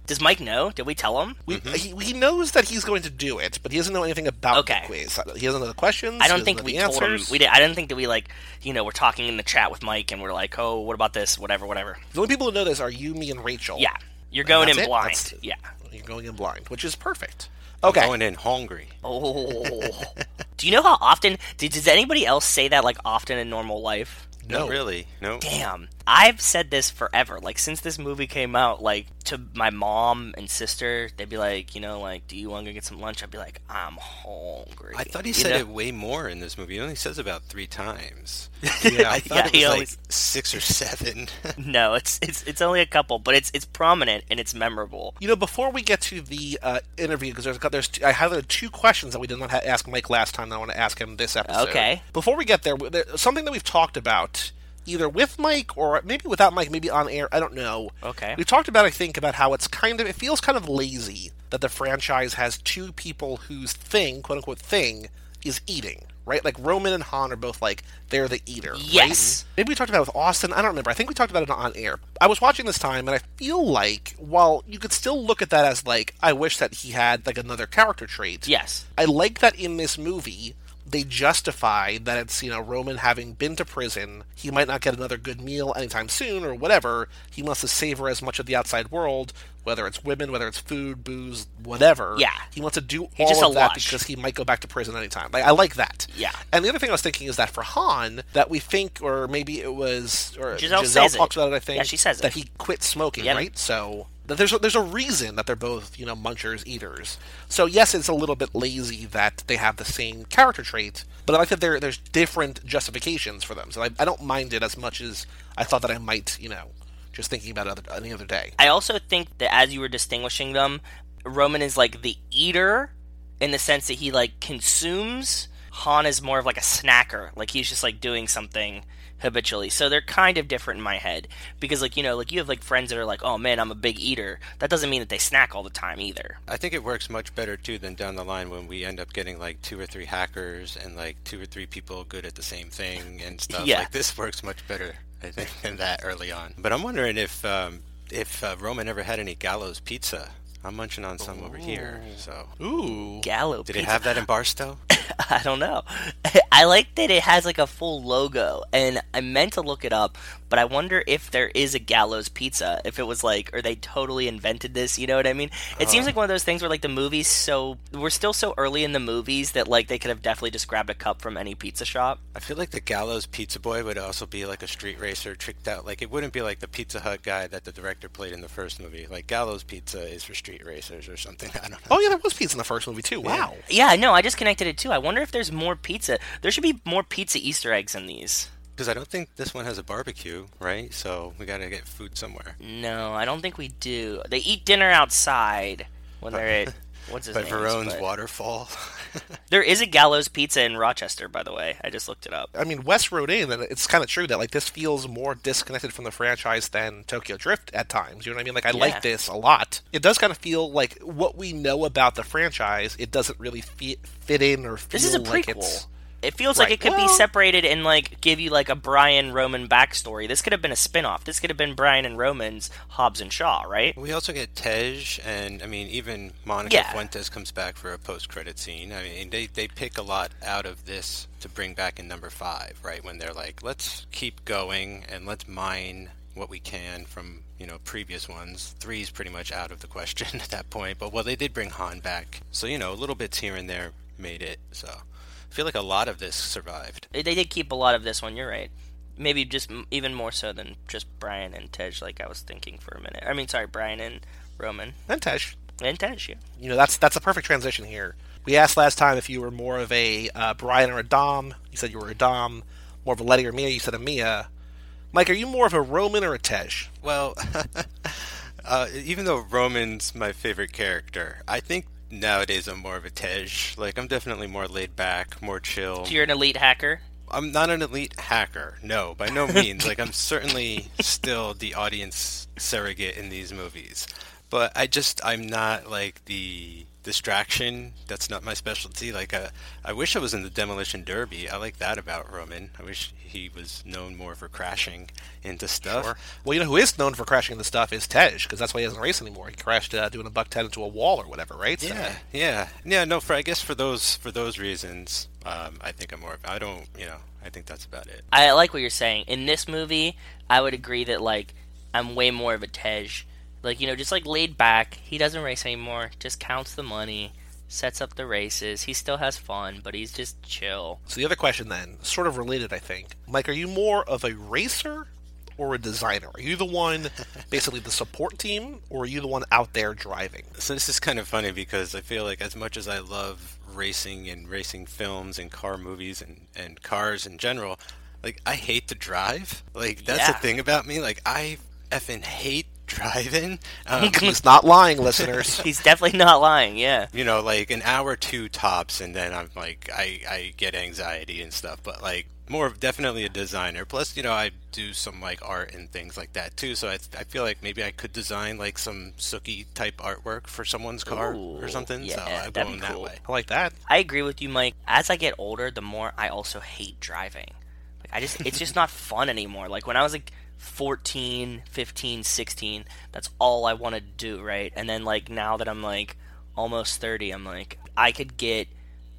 Does Mike know? Did we tell him? We, mm-hmm. he, he knows that he's going to do it, but he doesn't know anything about Okay. the quiz. He doesn't know the questions. I don't think we the told him. We did. I didn't think that we like. You know, we're talking in the chat with Mike, and we're like, "Oh, what about this? Whatever, whatever." The only people who know this are you, me, and Rachel. Yeah, you're going in it? blind. That's- Yeah. You're going in blind, which is perfect. I'm Okay. Going in hungry. Oh. Do you know how often? Did, does anybody else say that like often in normal life? No. Not really. No. Damn. I've said this forever. Like since this movie came out, like to my mom and sister, they'd be like, you know, like, do you want to go get some lunch? I'd be like, I'm hungry. I thought he You said know? it way more in this movie. He only says about three times. Yeah. I thought Yeah, it he was like always- six or seven. No, it's it's it's only a couple, but it's it's prominent and it's memorable. You know, before we get to the uh, interview, because there's, there's two, I have two questions that we did not ha- ask Mike last time that I want to ask him this episode. Okay. Before we get there, there, something that we've talked about, either with Mike or maybe without Mike, maybe on air, I don't know. Okay. We talked about, I think, about how it's kind of, it feels kind of lazy that the franchise has two people whose thing, quote unquote thing, is eating. Right, like Roman and Han are both like they're the eater. right? Yes. Maybe we talked about it with Austin. I don't remember. I think we talked about it on air. I was watching this time, and I feel like while you could still look at that as like, I wish that he had like another character trait. Yes. I like that in this movie, they justify that it's you know Roman having been to prison, he might not get another good meal anytime soon or whatever. He wants to savor as much of the outside world, whether it's women, whether it's food, booze, whatever. Yeah. he wants to do He's all just of that lush. because he might go back to prison anytime. Like I like that. Yeah. And the other thing I was thinking is that for Han, that we think, or maybe it was, or Giselle Giselle says it. talks about it. I think. Yeah, she says it. that he quit smoking, Yeah. right? So there's a, there's a reason that they're both you know munchers eaters. So yes, it's a little bit lazy that they have the same character trait, but I like that there there's different justifications for them. So I, I don't mind it as much as I thought that I might. You know, just thinking about it other, any other day. I also think that as you were distinguishing them, Roman is like the eater in the sense that he like consumes. Han is more of like a snacker, like he's just like doing something habitually. So they're kind of different in my head because like you know, like you have like friends that are like, "Oh man, I'm a big eater." That doesn't mean that they snack all the time either. I think it works much better too than down the line when we end up getting like two or three hackers and like two or three people good at the same thing and stuff. Yeah. Like this works much better, I think, than that early on. But I'm wondering if um, if uh, Roman ever had any Gallows pizza. I'm munching on some over here. So Ooh, Gallo did pizza. he have that in Barstow? I don't know. I like that it has like a full logo, and I meant to look it up, but I wonder if there is a Gallows Pizza. If it was like, or they totally invented this. You know what I mean? It seems uh-huh. like one of those things where like the movies so we're still so early in the movies that like they could have definitely just grabbed a cup from any pizza shop. I feel like the Gallows Pizza Boy would also be like a street racer tricked out. Like it wouldn't be like the Pizza Hut guy that the director played in the first movie. Like Gallows Pizza is for street racers or something. I don't know. oh yeah, there was pizza in the first movie too. Wow. Yeah, no, I just connected it too. I wonder if there's more pizza. There should be more pizza Easter eggs in these. Because I don't think this one has a barbecue, right? So we gotta get food somewhere. No, I don't think we do. They eat dinner outside when they're at what's his But name? Verone's waterfall. There is a Gallows Pizza in Rochester, by the way. I just looked it up. I mean, West wrote in, and it's kind of true that like this feels more disconnected from the franchise than Tokyo Drift at times. You know what I mean? Like I Yeah. like this a lot. It does kind of feel like what we know about the franchise. It doesn't really fit fit in or feel This is a like prequel. it's. It feels like it could Well- be separated and like give you like a Brian Roman backstory. This could have been a spin-off. This could have been Brian and Roman's Hobbs and Shaw, right? we also get Tej, and I mean, even Monica Yeah. Fuentes comes back for a post-credit scene. I mean, they they pick a lot out of this to bring back in number five, right? When they're like, let's keep going and let's mine what we can from you know previous ones. Three's pretty much out of the question at that point, but well, they did bring Han back, so you know, little bits here and there made it. So I feel like a lot of this survived. They they did keep a lot of this one. You're right. Maybe just even more so than just Brian and Tej. Like I was thinking for a minute. I mean, sorry, Brian and Roman And Tesh, and Tej. Yeah. you know that's that's a perfect transition here. We asked last time if you were more of a uh, Brian or a Dom. You said you were a Dom. More of a Letty or Mia. You said a Mia. Mike, are you more of a Roman or a Tej? Well, uh, even though Roman's my favorite character, I think nowadays I'm more of a Tej. Like I'm definitely more laid back, more chill. So you're an elite hacker. I'm not an elite hacker, no, by no means. like I'm certainly still the audience surrogate in these movies, but I just I'm not like the distraction. That's not my specialty. Like uh, I wish I was in the demolition derby. I like that about Roman. I wish he was known more for crashing into stuff. Well, you know who is known for crashing into stuff is Tej, because that's why he doesn't race anymore. He crashed uh, doing a buck ten into a wall or whatever, right? So- Yeah, yeah, yeah. No, for I guess for those for those reasons, um, I think I'm more. I don't, you know, I think that's about it. I like what you're saying. In this movie, I would agree that like I'm way more of a Tej. Like you know, just like laid back. He doesn't race anymore. Just counts the money, sets up the races. He still has fun, but he's just chill. So the other question then, sort of related, I think. Mike, are you more of a racer or a designer? Are you the one, basically the support team, or are you the one out there driving? So this is kind of funny because I feel like as much as I love racing and racing films and car movies and, and cars in general, like I hate to drive. Like that's Yeah. the thing about me. Like I effing hate driving. Um, He's not lying, listeners. He's definitely not lying. Yeah. you know, like an hour two tops, and then I'm like, I, I get anxiety and stuff. But like, more definitely a designer. Plus, you know, I do some like art and things like that too. So I, I feel like maybe I could design like some Suki type artwork for someone's car Ooh, or something. so yeah, I that'd go be that cool. way. I like that. I agree with you, Mike. As I get older, the more I also hate driving. Like I just it's just not fun anymore. Like when I was like 14, 15, 16, that's all I wanted to do, right? And then like now that I'm like almost 30, I'm like I could get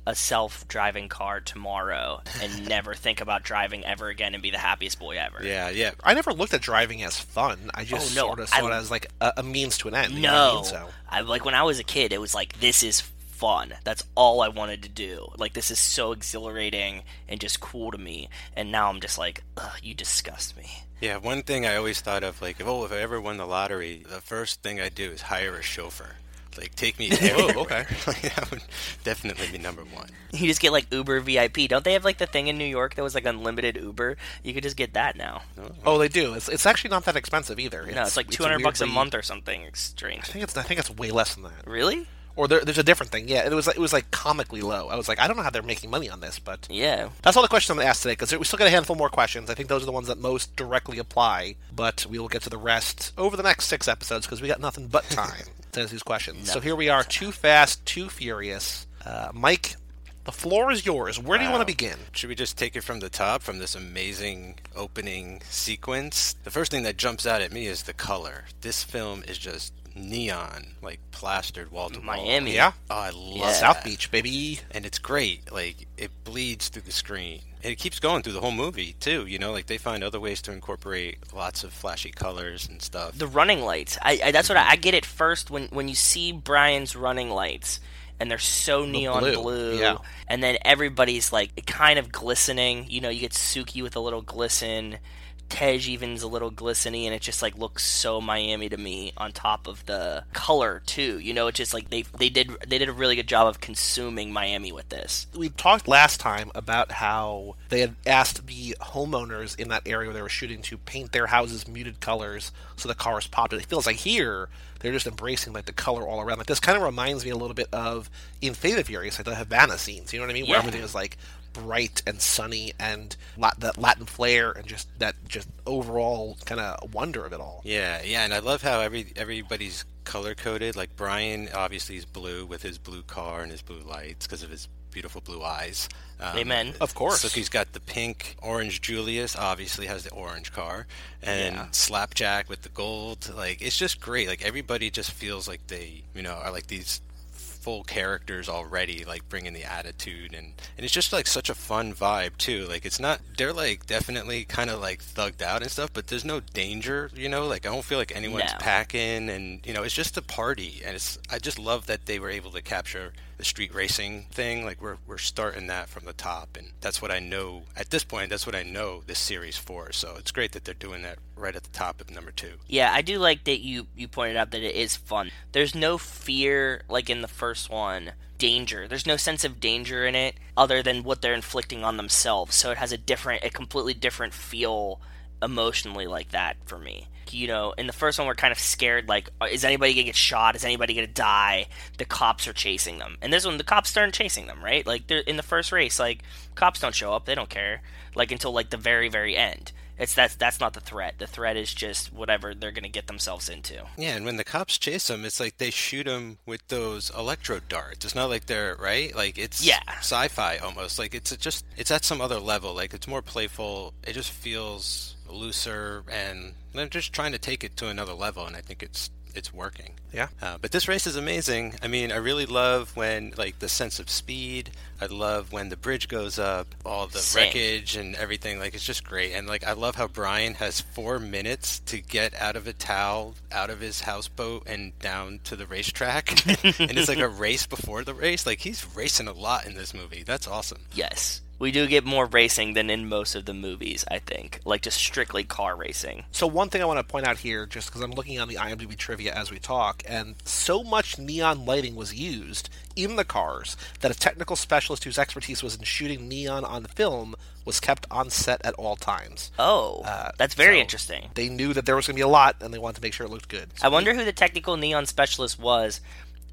a self-driving car tomorrow and never think about driving ever again and be the happiest boy ever. Yeah, yeah. I never looked at driving as fun. I oh, just Oh, no, sort of I- saw it as like a, a means to an end. you know I No, mean? So I like when I was a kid, it was like this is fun. That's all I wanted to do. Like this is so exhilarating and just cool to me. And now I'm just like, Ugh, you disgust me. Yeah, one thing I always thought of, like, oh, if I ever won the lottery, the first thing I'd do is hire a chauffeur. Like, take me oh, everywhere. okay. Like, that would definitely be number one. You just get like Uber VIP. Don't they have like the thing in New York that was like unlimited Uber? You could just get that now. oh, oh they do. It's, it's actually not that expensive either. no, it's like 200 bucks a weirdly- month or something. It's strange. I think it's I think it's way less than that. Really? Or there, there's a different thing. Yeah, it was like, it was like comically low. I was like, I don't know how they're making money on this, but Yeah. That's all the questions I'm going to ask today because we still got a handful more questions. I think those are the ones that most directly apply, but we will get to the rest over the next six episodes because we got nothing but time to answer these questions. So here we are, too fast, too furious. Uh, Mike, the floor is yours. Where do you want to begin? Should we just take it from the top, from this amazing opening sequence? The first thing that jumps out at me is the color. This film is just neon, like plastered wall to wall. Miami. Yeah, Oh, I love Yeah. South. Beach, baby. and it's great. Like it bleeds through the screen. And it keeps going through the whole movie too. You know, like they find other ways to incorporate lots of flashy colors and stuff. The running lights. I, I that's what I, I get it first when when you see Brian's running lights and they're so neon blue, blue, yeah. and then everybody's like kind of glistening. You know, you get Suki with a little glisten. Tej even's a little glistening, and it just like looks so Miami to me. On top of the color too, you know, it's just like they they did they did a really good job of consuming Miami with this. We talked last time about how they had asked the homeowners in that area where they were shooting to paint their houses muted colors so the cars popped. It feels like here they're just embracing like the color all around. Like this kind of reminds me a little bit of in Fate of Furious, like the Havana scenes. You know what I mean? Where Yeah. everything is like bright and sunny and lat- that Latin flair and just that just overall kind of wonder of it all. Yeah, yeah, and I love how every everybody's color coded. Like Brian, obviously, is blue with his blue car and his blue lights because of his beautiful blue eyes. Um, Amen. Of course. Suki's got the pink. Orange Julius obviously has the orange car, and Yeah. Slapjack with the gold. Like it's just great. Like everybody just feels like they, you know, are like these full characters already like bringing the attitude and and it's just like such a fun vibe too like it's not they're like definitely kind of like thugged out and stuff but there's no danger you know like i don't feel like anyone's No. packing and you know it's just a party and it's i just love that they were able to capture the street racing thing like we're we're starting that from the top and that's what i know at this point that's what i know this series for so it's great that they're doing that right at the top of number two Yeah, I do like that you you pointed out that it is fun. There's no fear like in the first one. Danger. There's no sense of danger in it other than what they're inflicting on themselves. So it has a different a completely different feel emotionally like that for me. You know, in the first one we're kind of scared like uh, is anybody going to get shot? Is anybody going to die? The cops are chasing them. And this one the cops aren't chasing them, right? Like they're in the first race like cops don't show up. They don't care like until like the very very end. It's that's that's not the threat. The threat is just whatever they're going to get themselves into. Yeah, and when the cops chase them, it's like they shoot them with those electro darts. It's not like they're right. Like it's Yeah. sci-fi almost. Like it's just it's at some other level. Like it's more playful. It just feels looser, and they're just trying to take it to another level. And I think it's it's working. Yeah. Uh, but this race is amazing. I mean, I really love when like the sense of speed. I love when the bridge goes up, all the Same. wreckage and everything. Like it's just great. And like I love how Brian has four minutes to get out of a towel, out of his houseboat, and down to the racetrack. and it's like a race before the race. Like he's racing a lot in this movie. That's awesome. Yes. We do get more racing than in most of the movies, I think. Like just strictly car racing. So one thing I want to point out here, just because I'm looking on the IMDb trivia as we talk, and so much neon lighting was used in the cars that a technical specialist whose expertise was in shooting neon on film was kept on set at all times. Oh, Uh, that's very so interesting. They knew that there was going to be a lot, and they wanted to make sure it looked good. I wonder who the technical neon specialist was,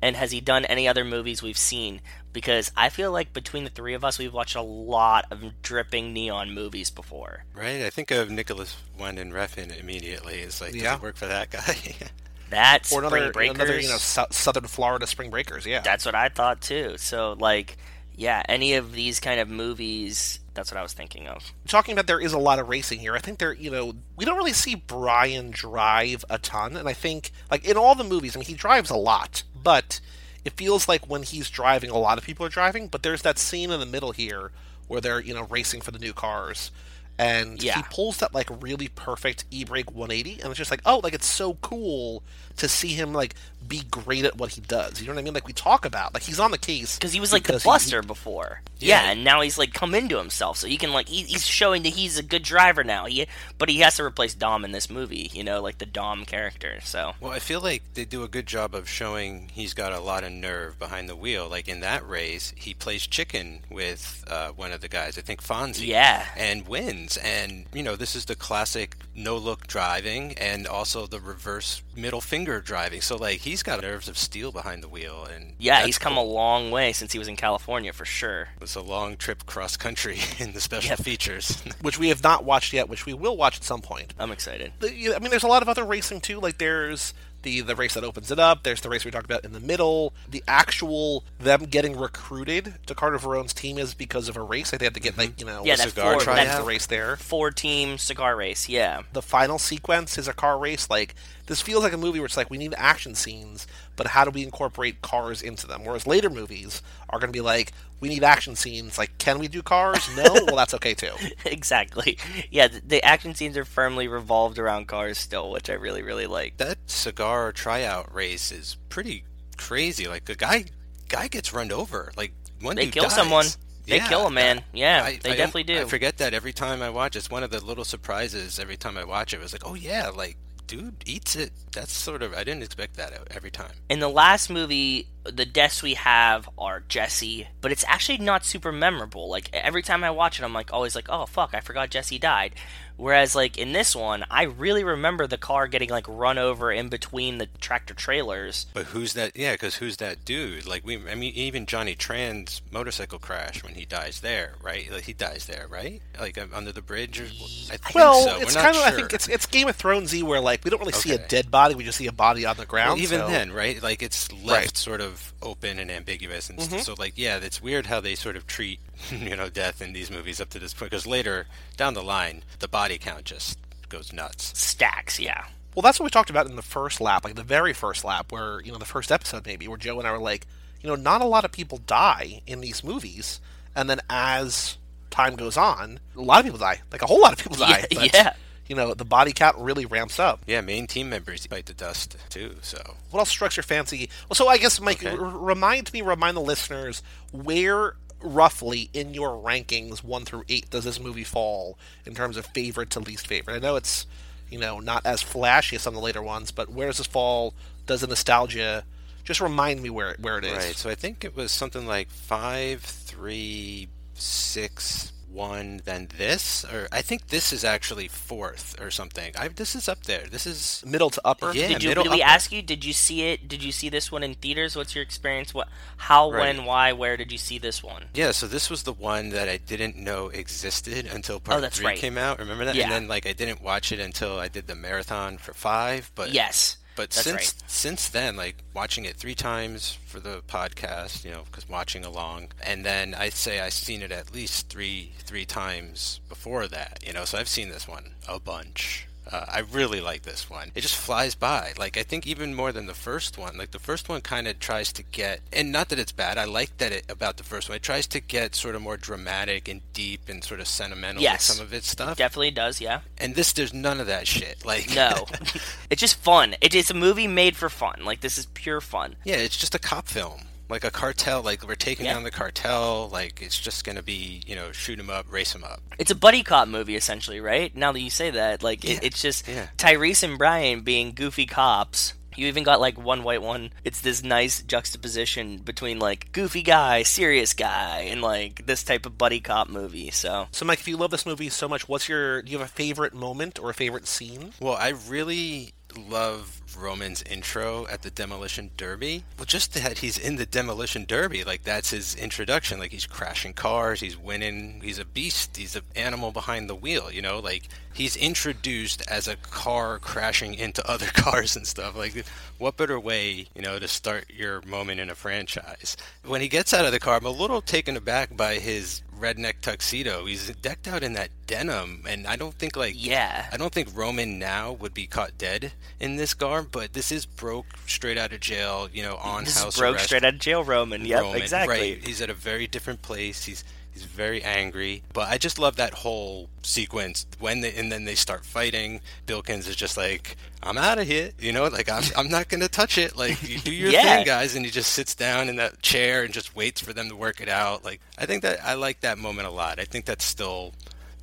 and has he done any other movies we've seen? Because I feel like between the three of us, we've watched a lot of dripping neon movies before. Right? I think of Nicolas Winding Refn immediately. It's like, does Yeah. it work for that guy? That's or another, Spring Breakers. another, you know, sou- southern Florida spring breakers. Yeah, That's what I thought too. So like, yeah, any of these kind of movies, that's what I was thinking of. talking about there is a lot of racing here. I think there, you know, we don't really see Brian drive a ton, and I think like in all the movies, I mean, he drives a lot, but it feels like when he's driving, a lot of people are driving, but there's that scene in the middle here where they're you know racing for the new cars, and Yeah. he pulls that like really perfect e-brake 180, and it's just like oh, like it's so cool to see him like be great at what he does. You know what I mean? Like we talk about, like he's on the case because he was like the because he- Buster before. Yeah. Yeah. and now he's like come into himself, so he can like he, he's showing that he's a good driver now. He but he has to replace Dom in this movie, you know, like the Dom character. So Well, I feel like they do a good job of showing he's got a lot of nerve behind the wheel. Like in that race, he plays chicken with uh, one of the guys, I think Fonzie. Yeah. And wins. And, you know, this is the classic no look driving and also the reverse middle finger driving. So, like, he's got nerves of steel behind the wheel. And yeah, he's come cool. a long way since he was in California for sure. It's a long trip cross country in the special Yep. features. which we have not watched yet, which we will watch at some point. I'm excited. I mean, there's a lot of other racing too. Like there's the the race that opens it up. There's the race we talked about in the middle. The actual them getting recruited to Carter Verone's team is because of a race. Like they had to get like mm-hmm. you know Yeah, a that cigar Ford- that- the race there. Four team cigar race, yeah. The final sequence is a car race. Like this feels like a movie where it's like we need action scenes, but how do we incorporate cars into them? Whereas later movies are going to be like we need action scenes. Like can we do cars? No, well that's okay too. exactly. Yeah, the, the action scenes are firmly revolved around cars still, which I really, really like. that cigar tryout race is pretty crazy. Like the guy guy gets run over. Like one They dude kill dies. someone. They Yeah, kill a man. Yeah, I- they I definitely don't- I forget that every time I watch. It's one of the little surprises every time I watch it. It was like, oh yeah, like dude eats it. That's sort of I didn't expect that every time. In the last movie, the deaths we have are Jesse, but it's actually not super memorable. Like every time I watch it, I'm like always like, oh fuck, I forgot Jesse died. Whereas like in this one, I really remember the car getting like run over in between the tractor trailers. But who's that? Yeah, because who's that dude? Like we, I mean, even Johnny Tran's motorcycle crash when he dies there, right? Like he dies there, right? Like under the bridge. Or, I think Well, so. it's We're kind not of I sure. think it's it's Game of Thronesy where like we don't really see a dead body, we just see a body on the ground. Well, even so- then, right? Like it's left Right. sort of open and ambiguous, and Mm-hmm. so like yeah, it's weird how they sort of treat you know death in these movies up to this point. Because later down the line, the body count just goes nuts. Stacks, yeah. Well, that's what we talked about in the first lap, like the very first lap, where you know the first episode maybe, where Joe and I were like, you know, not a lot of people die in these movies, and then as time goes on, a lot of people die, like a whole lot of people die. Yeah, but, yeah. You know, the body count really ramps up. Yeah, main team members bite the dust too. So What else strikes your fancy? Well, so I guess Mike, Okay. r- remind me, remind the listeners where roughly in your rankings one through eight does this movie fall in terms of favorite to least favorite? I know it's you know not as flashy as some of the later ones, but where does this fall? Does the nostalgia just remind me where where it is? right, so I think it was something like five, three, six, one, than this, or I think this is actually fourth or something. I this is up there. This is Middle to upper. Yeah. Did you middle did we upper. ask you? Did you see it? Did you see this one in theaters? What's your experience? What, how, Right. when, why, where did you see this one? Yeah, so this was the one that I didn't know existed until oh, part Oh, that's three right. came out. Remember that? Yeah. And then like I didn't watch it until I did the marathon for five. But Yes, but that's since right. since then, like watching it three times for the podcast, you know, because watching along, and then I'd say I've seen it at least three three times before that. You know, so I've seen this one a bunch. Uh, I really like this one. It just flies by. Like I think even more than the first one. Like the first one kind of tries to get, and not that it's bad. I like that it about the first one. It tries to get sort of more dramatic and deep and sort of sentimental Yes. with some of its stuff. Definitely does. Yeah. and this, there's none of that shit. Like No, it's just fun. It, it's a movie made for fun. Like this is pure fun. Yeah, it's just a cop film. Like a cartel, like we're taking Yeah. down the cartel, like it's just gonna be, you know, shoot 'em up, race 'em up. It's a buddy cop movie essentially, right? Now that you say that, like it, it's just yeah. Tyrese and Brian being goofy cops. You even got like one white one. It's this nice juxtaposition between like goofy guy, serious guy, and like this type of buddy cop movie. So So, Mike, if you love this movie so much, what's your? Do you have a favorite moment or a favorite scene? Well, I really love Roman's intro at the Demolition Derby. Well, just that he's in the Demolition Derby, like that's his introduction. Like he's crashing cars, he's winning, he's a beast, he's an animal behind the wheel, you know, like he's introduced as a car crashing into other cars and stuff. Like what better way, you know, to start your moment in a franchise? When he gets out of the car, I'm a little taken aback by his redneck tuxedo. He's decked out in that denim, and I don't think like Yeah. I don't think Roman now would be caught dead in this garb, but this is broke straight out of jail, you know, on This house is broke arrest. straight out of jail, Roman. Yep, Roman, exactly. Right. He's at a very different place. He's he's very angry. But I just love that whole sequence when they and then they start fighting. Bilkins is just like, I'm out of here. You know, like I'm I'm not gonna touch it. Like you do your Yeah. thing, guys, and he just sits down in that chair and just waits for them to work it out. Like I think that I like that moment a lot. I think that's still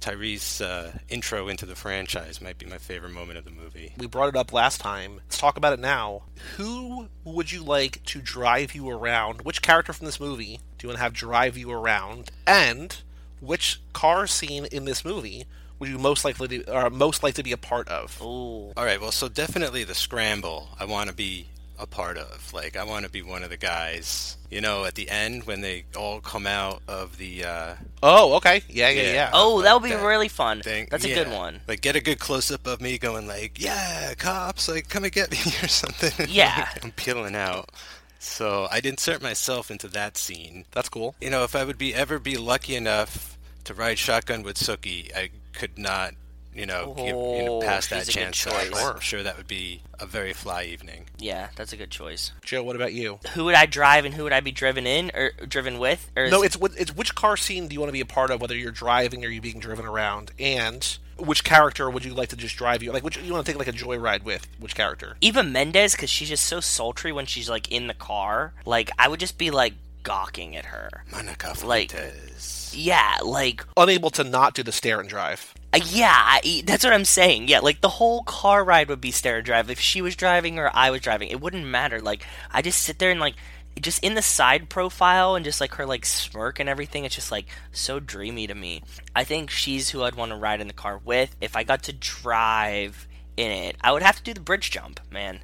Tyrese's uh, intro into the franchise might be my favorite moment of the movie. We brought it up last time. Let's talk about it now. Who would you like to drive you around? Which character from this movie do you want to have drive you around? And which car scene in this movie would you most likely to, or most likely to be a part of? Ooh. All right, well, so definitely the scramble. I want to be a part of. Like, I want to be one of the guys. You know, at the end when they all come out of the uh, Oh, okay. Yeah, yeah, Yeah. yeah. Oh, like that would be that really fun. thing. That's a good one. Like, get a good close up of me going like, "Yeah, cops! Like, come and get me" or something. Yeah. I'm peeling out. So I'd insert myself into that scene. That's cool. You know, if I would be ever be lucky enough to ride shotgun with Suki, I could not, you know, give, you know Oh, pass that she's a good chance. up. I'm sure that would be a very fly evening. Yeah, that's a good choice. Joe, what about you? Who would I drive and who would I be driven in or driven with? Or is- No, it's it's which car scene do you want to be a part of, whether you're driving or you're being driven around, and which character would you like to just drive you? Like, which you want to take like a joyride with? Which character? Eva Mendes because she's just so sultry when she's like in the car. Like I would just be like gawking at her. Monica Like- Yeah, like Unable to not do the stare and drive. Uh, yeah, I, that's what I'm saying. Yeah, like the whole car ride would be stare drive. If she was driving or I was driving, it wouldn't matter. Like I just sit there and like just in the side profile and just like her like smirk and everything. It's just like so dreamy to me. I think she's who I'd want to ride in the car with. If I got to drive in it, I would have to do the bridge jump, man.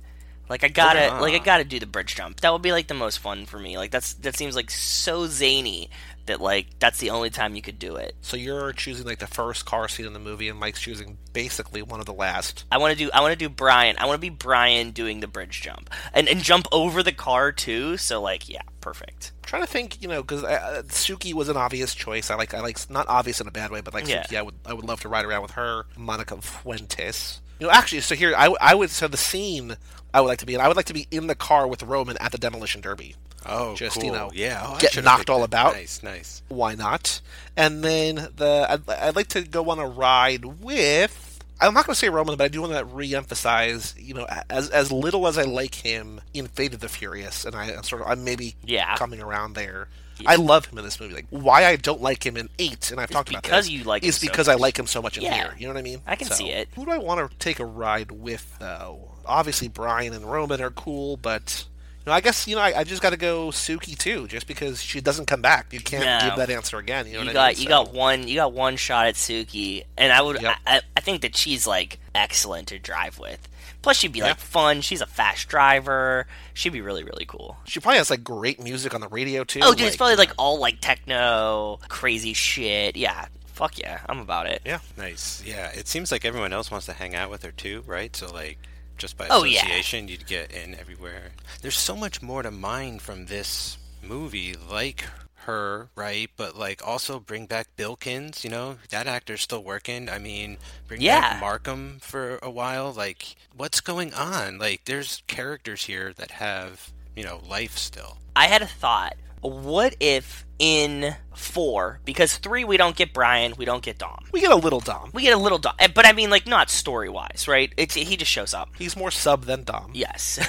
Like I gotta, Ah. like I gotta do the bridge jump. That would be like the most fun for me. Like that's that seems like so zany that like that's the only time you could do it. So you're choosing like the first car scene in the movie, and Mike's choosing basically one of the last. I want to do I want to do Brian. I want to be Brian doing the bridge jump and and jump over the car too. So like yeah, perfect. I'm trying to think, you know, because uh, Suki was an obvious choice. I like, I like, not obvious in a bad way, but like Yeah. Suki, I would, I would love to ride around with her. Monica Fuentes. You know, actually, so here, I, I would, so the scene I would like to be in, I would like to be in the car with Roman at the demolition derby. Oh, Just, cool. you know, yeah. Oh, get should've knocked all about. Nice, nice. Why not? And then the, I'd, I'd like to go on a ride with. I'm not going to say Roman, but I do want to re-emphasize, you know, as as little as I like him in Fate of the Furious, and I I'm sort of I'm maybe Yeah. coming around there. I love him in this movie. Like why I don't like him in Eight, and I've talked about because this, you like him is so because I like him so much in Yeah. here. You know what I mean? I can So, see it. Who do I want to take a ride with though? Obviously, Brian and Roman are cool, but. You know, I guess you know I, I just got to go Suki too, just because she doesn't come back. You can't No. give that answer again. You know You what got I mean? you So- got one you got one shot at Suki, and I would Yep. I, I think that she's like excellent to drive with. Plus, she'd be Yeah. like fun. She's a fast driver. She'd be really really cool. She probably has like great music on the radio too. Oh, dude, it's probably like all like techno, crazy shit. Yeah, fuck yeah, I'm about it. yeah. Nice. Yeah. It seems like everyone else wants to hang out with her too, right? So like just by Oh, yeah. association you'd get in everywhere. There's so much more to mine from this movie, like her, right? But like also bring back Bilkins, you know? That actor's still working. I mean, bring Yeah. back Markham for a while. Like what's going on? Like there's characters here that have, you know, life still. I had a thought. What if in four, because three we don't get Brian, we don't get Dom. We get a little Dom. We get a little Dom, but I mean like not story wise, right? It's he just shows up. He's more sub than Dom. Yes.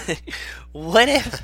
what if?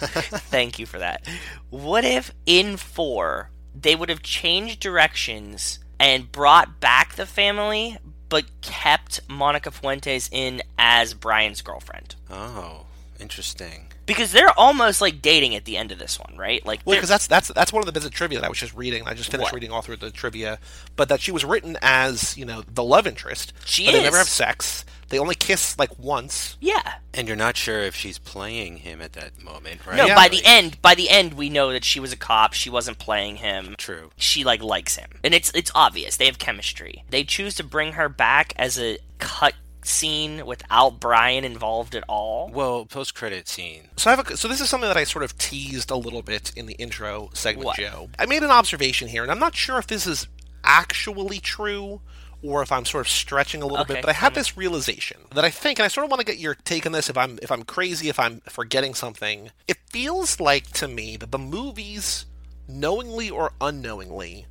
thank you for that. What if in four they would have changed directions and brought back the family, but kept Monica Fuentes in as Brian's girlfriend? Oh, interesting. Because they're almost like dating at the end of this one, right? Like, Well, because that's that's that's one of the bits of trivia that I was just reading. I just finished What? reading all through the trivia, but that she was written as you know the love interest. She but They never have sex. They only kiss like once. yeah. And you're not sure if she's playing him at that moment, right? No, Yeah. by the end, by the end, we know that she was a cop. She wasn't playing him. True. She like likes him, and it's it's obvious they have chemistry. They choose to bring her back as a cut scene without Brian involved at all. Well, post credit scene. So I have a, so this is something that I sort of teased a little bit in the intro segment, What? Joe. I made an observation here, and I'm not sure if this is actually true or if I'm sort of stretching a little Okay, bit. But I had me. this realization that I think, and I sort of want to get your take on this. If I'm if I'm crazy, if I'm forgetting something, it feels like to me that the movies, knowingly or unknowingly,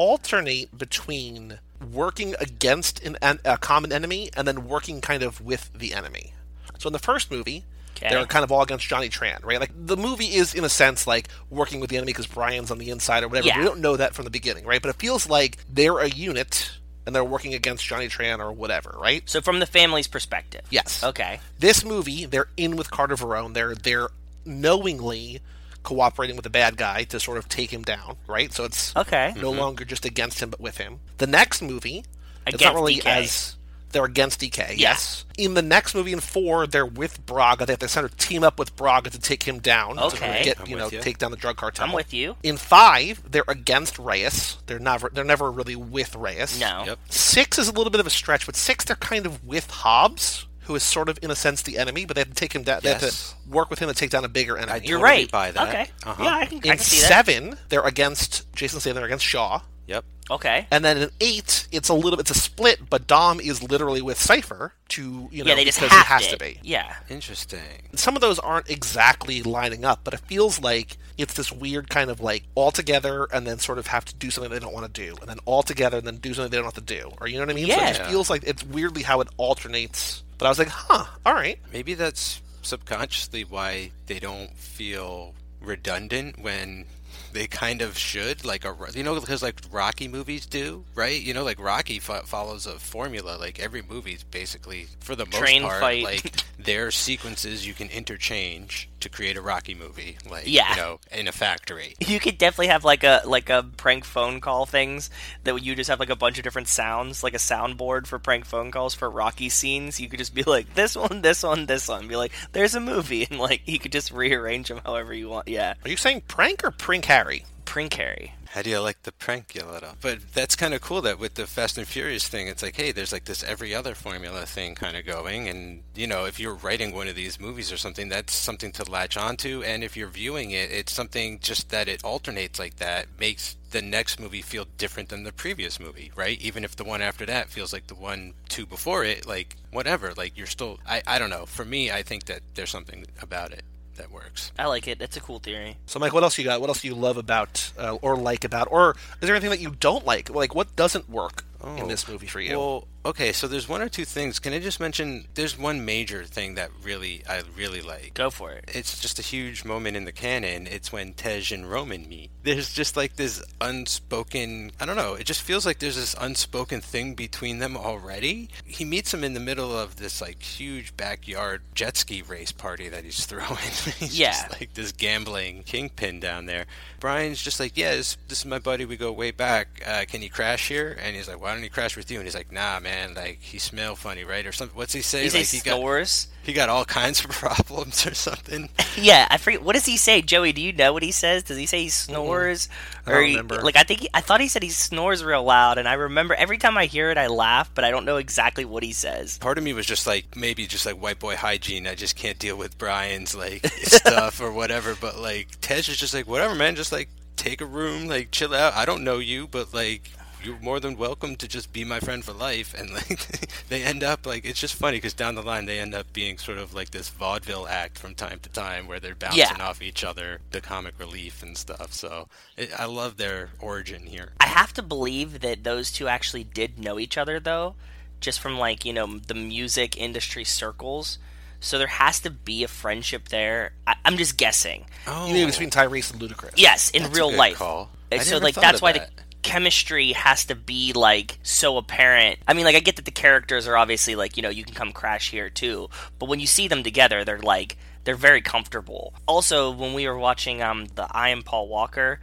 alternate between working against an, a common enemy and then working kind of with the enemy. So in the first movie, Okay. they're kind of all against Johnny Tran, right? Like the movie is in a sense like working with the enemy because Brian's on the inside or whatever. Yeah. We don't know that from the beginning, right? But it feels like they're a unit and they're working against Johnny Tran or whatever, right? So from the family's perspective. Yes. Okay. This movie, they're in with Carter Verone. They're they're knowingly cooperating with a bad guy to sort of take him down, right? So it's Okay. no mm-hmm. longer just against him, but with him. The next movie, it's not really DK. as they're against DK. Yes. In the next movie, in four, they're with Braga. They have to sort of team up with Braga to take him down. To sort of Okay. get I'm you know you. take down the drug cartel. I'm with you. In five, they're against Reyes. They're never they're never really with Reyes. No. Yep. Six is a little bit of a stretch, but six they're kind of with Hobbs, who is sort of in a sense the enemy, but they have to take him down. They have Yes. to work with him to take down a bigger enemy. You're right. By that. Okay. Uh-huh. Yeah, I can, I in can see that. seven, they're against Jason Statham. They're against Shaw. Yep. Okay. And then in eight, it's a little it's a split, but Dom is literally with Cipher to you know yeah, they just because have has to. to be. Yeah. Interesting. Some of those aren't exactly lining up, but it feels like it's this weird kind of like all together and then sort of have to do something they don't want to do, and then all together and then do something they don't have to do, or you know what I mean? So it just Yeah. feels like it's weirdly how it alternates. But I was like, huh, all right. Maybe that's subconsciously why they don't feel redundant when they kind of should like a you know because like rocky movies do right you know like rocky fo- follows a formula like every movie's basically for the most Train part fight. like their sequences you can interchange to create a rocky movie like Yeah. you know in a factory You could definitely have like a like a prank phone call things that you just have like a bunch of different sounds, like a soundboard for prank phone calls for Rocky scenes. You could just be like this one, this one, this one. Be like, there's a movie, and like you could just rearrange them however you want. Yeah, Are you saying prank or prank Harry? prank Harry. How do you like the prank, Yoletta? But that's kind of cool that with the Fast and Furious thing, it's like, hey, there's like this every other formula thing kind of going. And, you know, if you're writing one of these movies or something, that's something to latch onto. And if you're viewing it, it's something just that it alternates like that makes the next movie feel different than the previous movie, right? Even if the one after that feels like the one two before it, like whatever, like you're still, I, I don't know. For me, I think that there's something about it that works. I like it. That's a cool theory. So, Mike, what else you got? What else do you love about uh, or like about, or is there anything that you don't like? Like, what doesn't work in Oh. this movie for you? Well, okay, so there's one or two things. Can I just mention? There's one major thing that really I really like. Go for it. It's just a huge moment in the canon. It's when Tej and Roman meet. There's just like this unspoken. I don't know. It just feels like there's this unspoken thing between them already. He meets him in the middle of this like huge backyard jet ski race party that he's throwing. he's Yeah. just like this gambling kingpin down there. Brian's just like, yeah, this, this is my buddy. We go way back. Uh, can he crash here? And he's like, why don't he crash with you? And he's like, nah, man. Like he smell funny, right? Or something. What's he say? He like says he got snores. he got all kinds of problems or something. Yeah, I forget. What does he say, Joey? Do you know what he says? Does he say he snores? I don't he- remember. like I think he, I thought he said he snores real loud, and I remember every time I hear it, I laugh, but I don't know exactly what he says. Part of me was just like maybe just like white boy hygiene. I just can't deal with Brian's like stuff or whatever. But like Tej is just like whatever, man. Just like take a room, like chill out. I don't know you, but like you're more than welcome to just be my friend for life. And like they end up like it's just funny because down the line they end up being sort of like this vaudeville act from time to time where they're bouncing Yeah. off each other, the comic relief and stuff. So it, I love their origin here. I have to believe that those two actually did know each other, though, just from like you know the music industry circles. So there has to be a friendship there. I, I'm just guessing. Oh, you mean between Tyrese and Ludacris? Yes, in That's a real good life. call. I so never like that's why that. the chemistry has to be like so apparent. I mean, like I get that the characters are obviously like you know you can come crash here too, but when you see them together, they're like they're very comfortable. Also, when we were watching um the I Am Paul Walker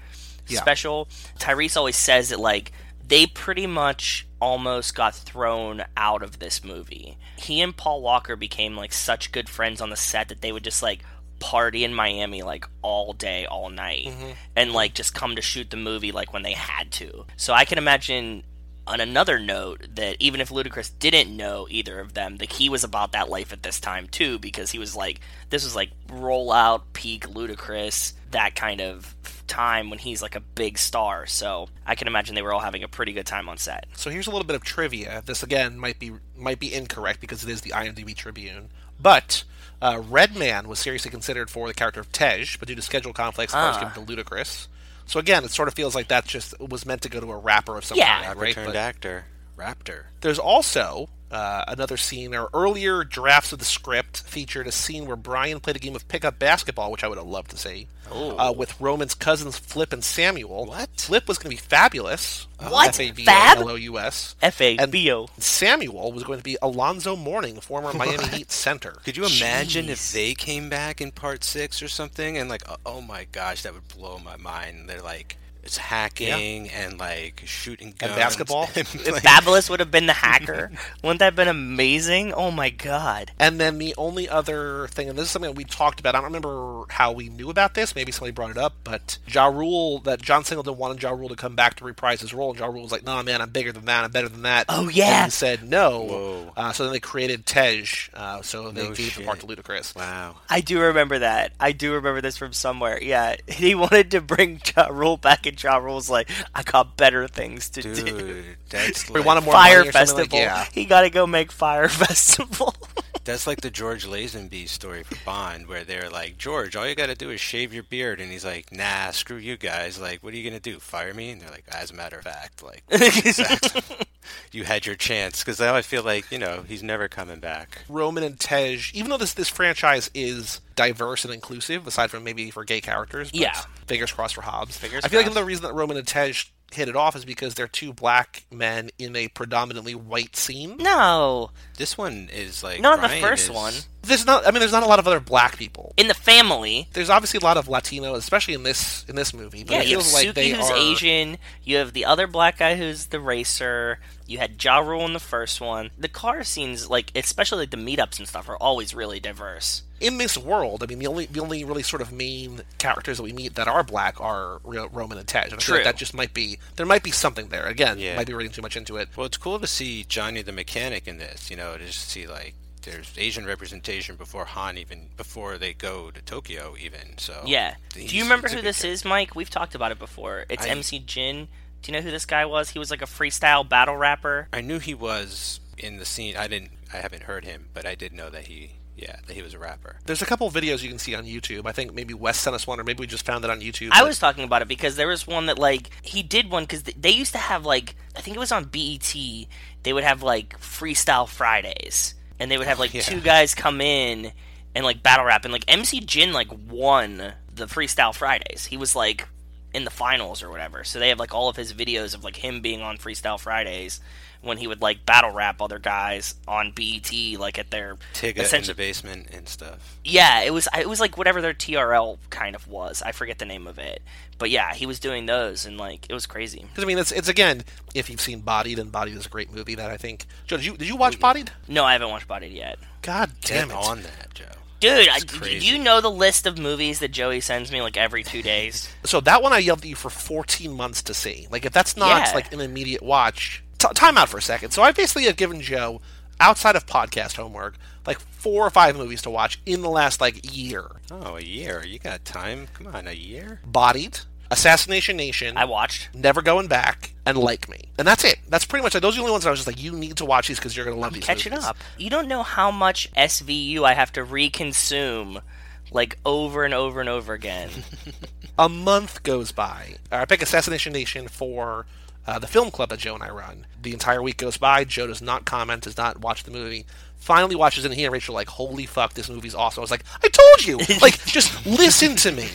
Yeah. special, Tyrese always says that like they pretty much almost got thrown out of this movie. He and Paul Walker became like such good friends on the set that they would just like party in Miami like all day, all night, mm-hmm. and like just come to shoot the movie like when they had to. So I can imagine on another note, that even if Ludacris didn't know either of them, that he was about that life at this time too, because he was like, this was like rollout peak Ludacris, that kind of time when he's like a big star. So I can imagine they were all having a pretty good time on set. So here's a little bit of trivia. This again might be might be incorrect because it is the IMDb Tribune, but uh, Redman was seriously considered for the character of Tej, but due to schedule conflicts, the part was Ah. given to Ludacris. So again, it sort of feels like that just was meant to go to a rapper of some Yeah. kind, Rapper right? turned But actor. Raptor. there's also uh, another scene, or earlier drafts of the script featured a scene where Brian played a game of pickup basketball, which I would have loved to see, uh, with Roman's cousins Flip and Samuel. What? Flip was going to be Fabolous. What? F A B Fab? O L O U S. F A And B O. Samuel was going to be Alonzo Mourning, former Miami Heat center. Could you imagine if they came back in part six or something and like, oh, oh my gosh, that would blow my mind. They're like, it's hacking and like shooting guns basketball? and, If like, Fabolous would have been the hacker, wouldn't that have been amazing? Oh my god. And then the only other thing, and this is something that we talked about, I don't remember how we knew about this, maybe somebody brought it up, but Ja Rule, that John Singleton wanted Ja Rule to come back to reprise his role, and Ja Rule was like, nah, man, I'm bigger than that, I'm better than that. Oh, yeah. And he said no. Whoa. Uh, so then they created Tej, uh, so they No gave the part to. Ludacris. wow. I do remember that. I do remember this from somewhere. Yeah, he wanted to bring Ja Rule back, and Ja Rule's like, I got better things to do. That's We like, a more Fire money or like- Festival. yeah. He got to go make Fire Festival. that's like the George Lazenby story for Bond, where they're like, George, all you got to do is shave your beard, and he's like, Nah, screw you guys. Like, what are you gonna do? Fire me? And they're like, As a matter of fact, like, exactly. you had your chance, because now I feel like you know he's never coming back. Roman and Tej, even though this this franchise is diverse and inclusive, aside from maybe for gay characters, but Yeah. fingers crossed for Hobbs. Fingers I feel like crossed. another reason that Roman and Tej hit it off is because they're two black men in a predominantly white scene. no, This one is like not in the first is- one. There's not. I mean, there's not a lot of other black people. In the family, There's obviously a lot of Latino, especially in this in this movie. But yeah, it you have feels like Suki they who's are. Asian. You have the other black guy who's the racer. You had Ja Rule in the first one. The car scenes, like especially like the meetups and stuff, are always really diverse. in this world, I mean, the only the only really sort of main characters that we meet that are black are Ro- Roman and Tej. And I feel True. like that just might be there might be something there. Again, Yeah. might be reading too much into it. Well, it's cool to see Johnny the mechanic in this. You know, to just see like there's Asian representation before Han even before they go to Tokyo even. So Yeah. Do you remember who good this is, Mike? We've talked about it before. It's I- MC Jin. Do you know who this guy was? He was like a freestyle battle rapper. I knew he was in the scene. I didn't. I haven't heard him, but I did know that he. Yeah, that he was a rapper. There's a couple of videos you can see on YouTube. I think maybe Wes sent us one, or maybe we just found it on YouTube. I was talking about it because there was one that like he did one because they used to have like I think it was on BET. They would have like freestyle Fridays, and they would have oh, like yeah. two guys come in and like battle rap, and like MC Jin like won the freestyle Fridays. He was like in the finals or whatever. So they have like all of his videos of like him being on freestyle Fridays when he would like battle rap other guys on BET like at their Tigga in the basement and stuff. yeah, it was it was like whatever their TRL kind of was. I forget the name of it, but yeah, he was doing those and like it was crazy. Because I mean, it's it's again, if you've seen Bodied, and Bodied is a great movie that I think. Joe, did you did you watch mm. Bodied? No, I haven't watched Bodied yet, God damn Get it! on that, Joe. Dude. I, do you know the list of movies that Joey sends me like every two days? So that one I yelled at you for 14 months to see. Like if that's not Yeah. like an immediate watch, t- time out for a second. So I basically have given Joe, outside of podcast homework, like four or five movies to watch in the last like year. Oh, a year. You got time? Come on, a year? Bodied, Assassination Nation, I watched. Never Going Back, and Like Me, and that's it. That's pretty much it. Those are the only ones that I was just like, you need to watch these because you're gonna love these. Catching movies. up. You don't know how much SVU I have to reconsume, like over and over and over again. a month goes by. I pick Assassination Nation for uh, the film club that Joe and I run. The entire week goes by. Joe does not comment, does not watch the movie. Finally watches it, and he and Rachel are like, "Holy fuck, this movie's awesome!" I was like, "I told you! Like, just listen to me."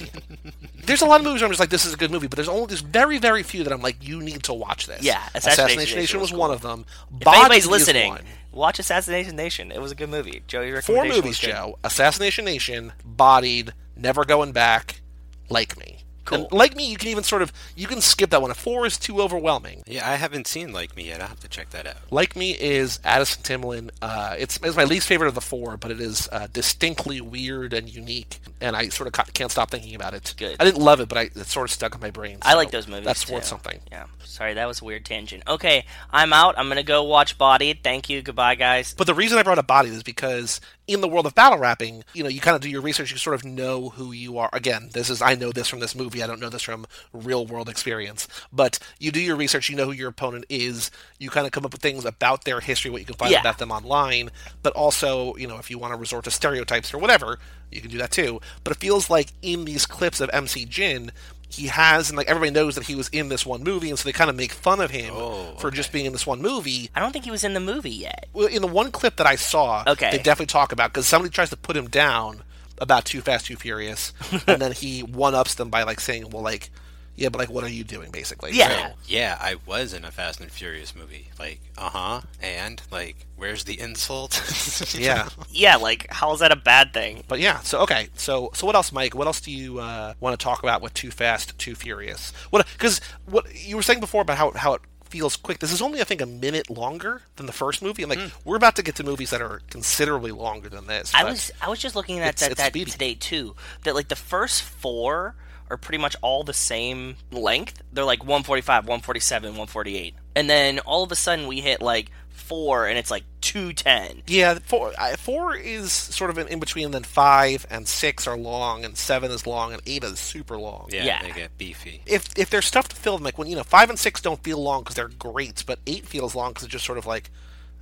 There's a lot of movies where I'm just like, "This is a good movie," but there's only there's very very few that I'm like, "You need to watch this." Yeah, Assassination Nation Nation was was one of them. If anybody's is listening, watch Assassination Nation. It was a good movie. Joey four movies. Joe: Assassination Nation, Bodied, Never Going Back, Like Me. Cool. And like me, you can even sort of you can skip that one. A four is too overwhelming. Yeah, I haven't seen Like Me yet. I'll have to check that out. Like Me is Addison Timlin. Uh, it's, it's my least favorite of the four, but it is uh, distinctly weird and unique, and I sort of ca- can't stop thinking about it. Good. I didn't love it, but I, it sort of stuck in my brain. I like those movies. That's too. worth something. Yeah. Sorry, that was a weird tangent. Okay, I'm out. I'm gonna go watch Body. Thank you. Goodbye, guys. But the reason I brought up Body is because in the world of battle rapping, you know, you kind of do your research, you sort of know who you are. Again, this is I know this from this movie. I don't know this from real world experience. But you do your research, you know who your opponent is. You kind of come up with things about their history, what you can find Yeah. about them online. But also, you know, if you want to resort to stereotypes or whatever, you can do that too. But it feels like in these clips of MC Jin. He has, and like everybody knows that he was in this one movie, and so they kind of make fun of him Oh, for just being in this one movie. I don't think he was in the movie yet. Well, in the one clip that I saw, Okay. they definitely talk about because somebody tries to put him down about Too Fast, Too Furious, and then he one ups them by like saying, "Well, like, yeah, but like, what are you doing, basically?" Yeah. So, Yeah, I was in a Fast and Furious movie. Like, uh huh. And like, where's the insult? yeah. Yeah, like how is that a bad thing? But yeah, so okay, so so what else, Mike? What else do you uh, want to talk about with Too Fast, Too Furious? What because what you were saying before about how how it feels quick. This is only I think a minute longer than the first movie. I'm like, we're about to get to movies that are considerably longer than this. I was I was just looking at It's- that, it's that speedy. today too. That like the first four are pretty much all the same length. They're like 145, 147, 148, and then all of a sudden we hit like four, and it's like 210. Yeah, four I- four is sort of in, in between. Then five and six are long, and seven is long, and eight is super long. yeah, Yeah. they get beefy. If if there's stuff to fill, them like when you know five and six don't feel long because they're great, but eight feels long because it's just sort of like,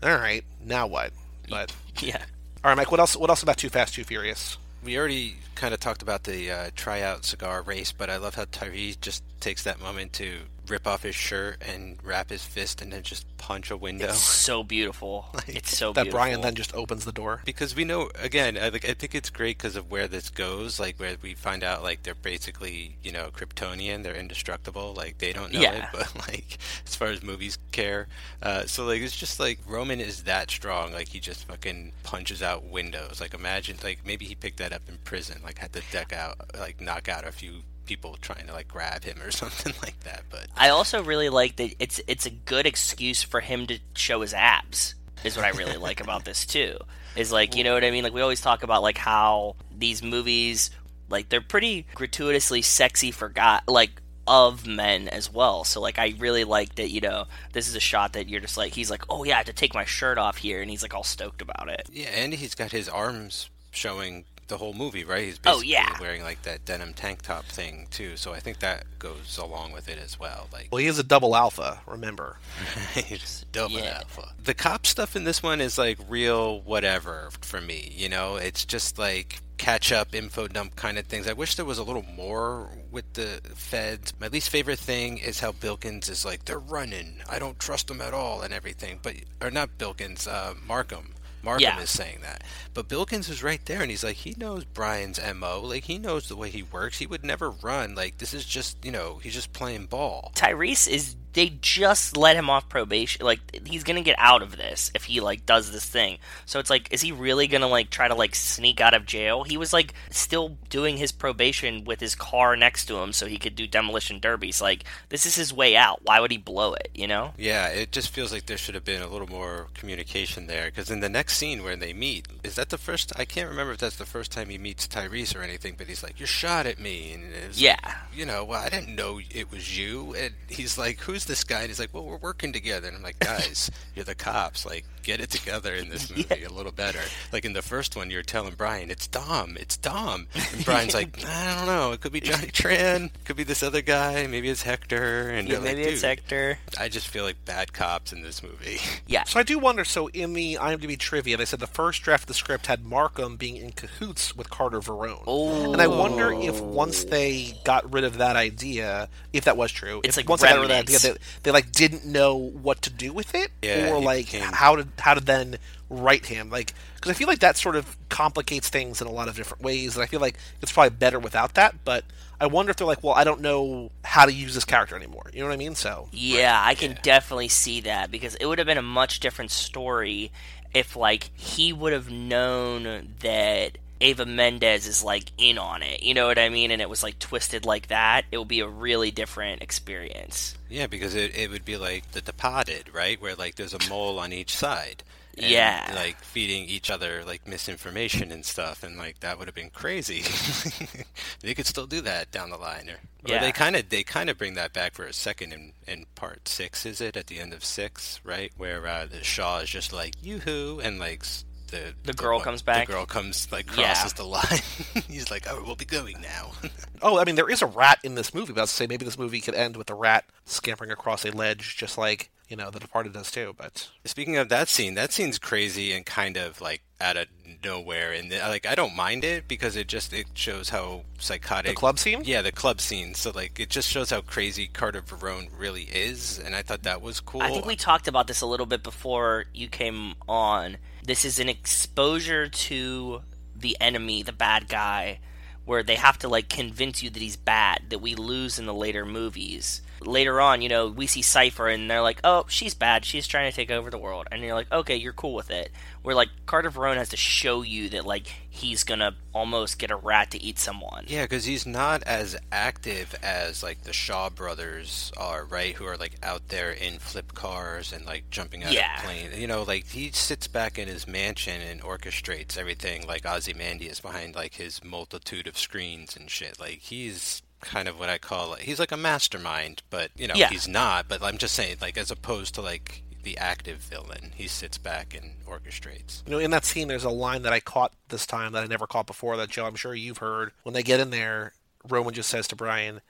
all right, now what? But Yeah. all right, Mike, what else? What else about Too Fast, Too Furious? We already kind of talked about the uh, tryout cigar race, but I love how Tyrese just takes that moment to rip off his shirt and wrap his fist and then just punch a window. It's so beautiful. it's so that beautiful. Brian then just opens the door. because we know again I, like, I think it's great because of where this goes like where we find out like they're basically you know kryptonian they're indestructible like they don't know Yeah. it but like as far as movies care uh, so like it's just like roman is that strong like he just fucking punches out windows like imagine like maybe he picked that up in prison like had to deck out like knock out a few people trying to like grab him or something like that but I also really like that it's it's a good excuse for him to show his abs. Is what I really like about this too. Is like you know what I mean? Like we always talk about like how these movies like they're pretty gratuitously sexy for guy like of men as well. So like I really like that you know this is a shot that you're just like he's like oh yeah I have to take my shirt off here and he's like all stoked about it. Yeah, and he's got his arms showing the whole movie, right? He's Oh, yeah. wearing like that denim tank top thing too. So I think that goes along with it as well. Like Well, he is a double alpha. Remember? he's double Yeah. alpha. The cop stuff in this one is like real whatever for me. You know, it's just like catch up info dump kind of things. I wish there was a little more with the feds. My least favorite thing is how Bilkins is like they're running. I don't trust them at all and everything. But or not Bilkins, uh, Markham. Markham Yeah. is saying that. But Bilkins is right there and he's like he knows Brian's MO. Like he knows the way he works. He would never run. Like this is just, you know, he's just playing ball. Tyrese is they just let him off probation like he's gonna get out of this if he like does this thing so it's like is he really gonna like try to like sneak out of jail he was like still doing his probation with his car next to him so he could do demolition derbies like this is his way out why would he blow it you know Yeah, it just feels like there should have been a little more communication there. Because in the next scene where they meet, is that the first? I can't remember if that's the first time he meets Tyrese or anything. But he's like, "You shot at me," and Yeah. like, you know, well, I didn't know it was you. And he's like, "Who's this guy?" And he's like, "Well, we're working together." And I'm like, "Guys, you're the cops. Like, get it together in this movie a little better." Like in the first one, you're telling Brian, "It's Dom. It's Dom," and Brian's like, "I don't know. It could be Johnny Tran. Could be this other guy. Maybe it's Hector." And yeah, they're like, maybe it's Hector I just feel like bad cops in this movie. yeah So I do wonder. So in the IMDb trivia, they said the first draft of the script had Markham being in cahoots with Carter Verone. Oh. And I wonder if once they got rid of that idea, if that was true, It's if like once they got rid of that idea, they, they like didn't know what to do with it, Yeah, or like became- how to how to then write him, like because I feel like that sort of complicates things in a lot of different ways, and I feel like it's probably better without that. But I wonder if they're like, well, I don't know how to use this character anymore. You know what I mean? So Yeah, I can definitely see that because it would have been a much different story if like he would have known that Eva Mendes is like in on it. You know what I mean? And it was like twisted like that. It would be a really different experience. Yeah, because it, it would be like The Departed, right? Where like there's a mole on each side. And, Yeah. Like feeding each other like misinformation and stuff, and like that would have been crazy. they could still do that down the line, or, or Yeah. they kind of they kind of bring that back for a second in in part six. Is it at the end of six, right? Where uh, the Shaw is just like yoo-hoo, and like the The girl one- comes back? The girl comes like Yeah. crosses the line. He's like, oh, we'll be going now. Oh, I mean, there is a rat in this movie, but I was to say maybe this movie could end with the rat scampering across a ledge, just like you know The Departed does too. But Speaking of that scene, that scene's crazy and kind of like out of nowhere, and uh, like I don't mind it because it just it shows how psychotic the club scene. Yeah, the club scene. So like it just shows how crazy Carter Verone really is, and I thought that was cool. I think we talked about this a little bit before you came on. This is an exposure to the enemy, the bad guy, where they have to like convince you that he's bad, that we lose in the later movies. Later on, you know, we see Cypher and they're like, "Oh, she's bad. She's trying to take over the world." And you're like, "Okay, you're cool with it." Where like Carter Verone has to show you that like he's going to almost get a rat to eat someone. Yeah, because he's not as active as like the Shaw brothers are, right? Who are like out there in flip cars and like jumping out Yeah. of planes. You know, like he sits back in his mansion and orchestrates everything. Like Ozymandias behind like his multitude of screens and shit. Like he's kind of what I call he's like a mastermind, but you know Yeah. he's not. But I'm just saying, like as opposed to like the active villain, he sits back and orchestrates. You know, in that scene, there's a line that I caught this time that I never caught before. That Joe, I'm sure you've heard. When they get in there, Roman just says to Brian,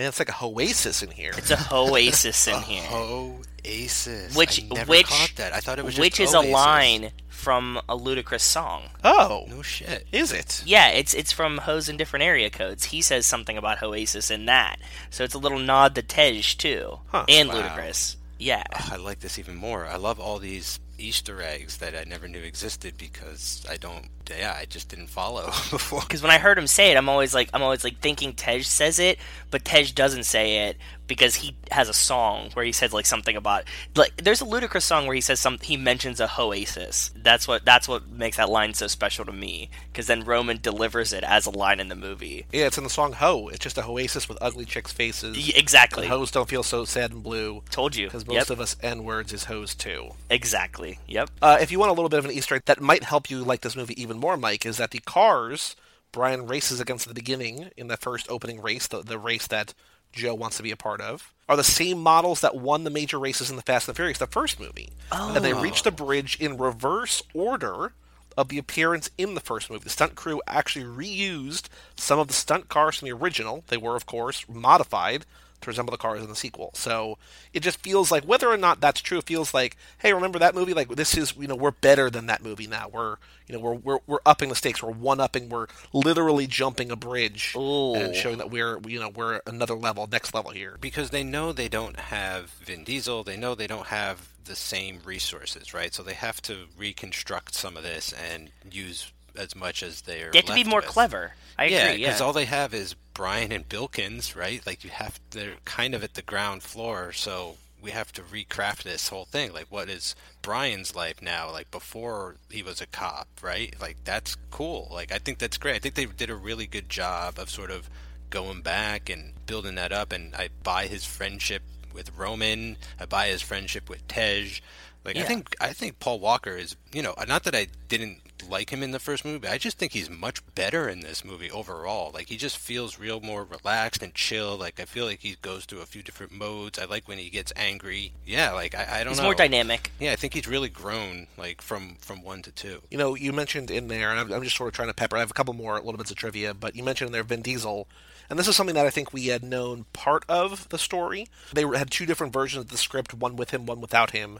"Man, it's like a oasis in here." It's a oasis in here. Oasis, Which I never which caught that. I thought it was just which is a line from a Ludacris song. Oh, No shit. is it? Yeah, it's it's from Hose in different area codes. He says something about Oasis in that, so it's a little nod to Tej too, Huh, and wow. Ludacris. Yeah, ah, I like this even more. I love all these Easter eggs that I never knew existed because I don't. Yeah, I just didn't follow before. because when I heard him say it, I'm always like I'm always like thinking Tej says it, but Tej doesn't say it because he has a song where he says like something about like there's a Ludacris song where he says some he mentions a oasis. That's what that's what makes that line so special to me because then Roman delivers it as a line in the movie. Yeah, it's in the song "Ho." It's just a oasis with ugly chicks' faces. Y- exactly. And hoes don't feel so sad and blue. Told you. Because most Yep. of us N words is hoes too. Exactly. Yep. Uh, if you want a little bit of an Easter egg that might help you like this movie even more, Mike, is that the cars Brian races against at the beginning in the first opening race, the, the race that Joe wants to be a part of, are the same models that won the major races in the Fast and the Furious, the first movie. And they reach the oh. bridge in reverse order of the appearance in the first movie. The stunt crew actually reused some of the stunt cars from the original. They were, of course, modified to resemble the cars in the sequel. So it just feels like whether or not that's true, it feels like, hey, remember that movie? Like this is you know we're better than that movie now. We're you know we're we're, we're upping the stakes. We're one upping. We're literally jumping a bridge Ooh. and showing that we're you know we're another level, next level here. because they know they don't have Vin Diesel, they know they don't have the same resources, right? So they have to reconstruct some of this and use as much as they're. They have to be more with. clever. I yeah, agree. Yeah. because all they have is Brian and Bilkins, right? Like you have, they're kind of at the ground floor, so we have to recraft this whole thing. Like, what is Brian's life now? Like before he was a cop, right? Like that's cool. Like I think that's great. I think they did a really good job of sort of going back and building that up. And I buy his friendship with Roman. I buy his friendship with Tej. Like I think I think Paul Walker is you know not that I didn't like him in the first movie, but I just think he's much better in this movie overall. Like he just feels real more relaxed and chill. Like I feel like he goes through a few different modes. I like when he gets angry. Yeah, like I, I don't He's know. more dynamic. Yeah, I think he's really grown like from from one to two. You know, you mentioned in there, and I'm, I'm just sort of trying to pepper. I have a couple more little bits of trivia, but you mentioned in there Vin Diesel, and this is something that I think we had known part of the story. They had two different versions of the script, one with him, one without him,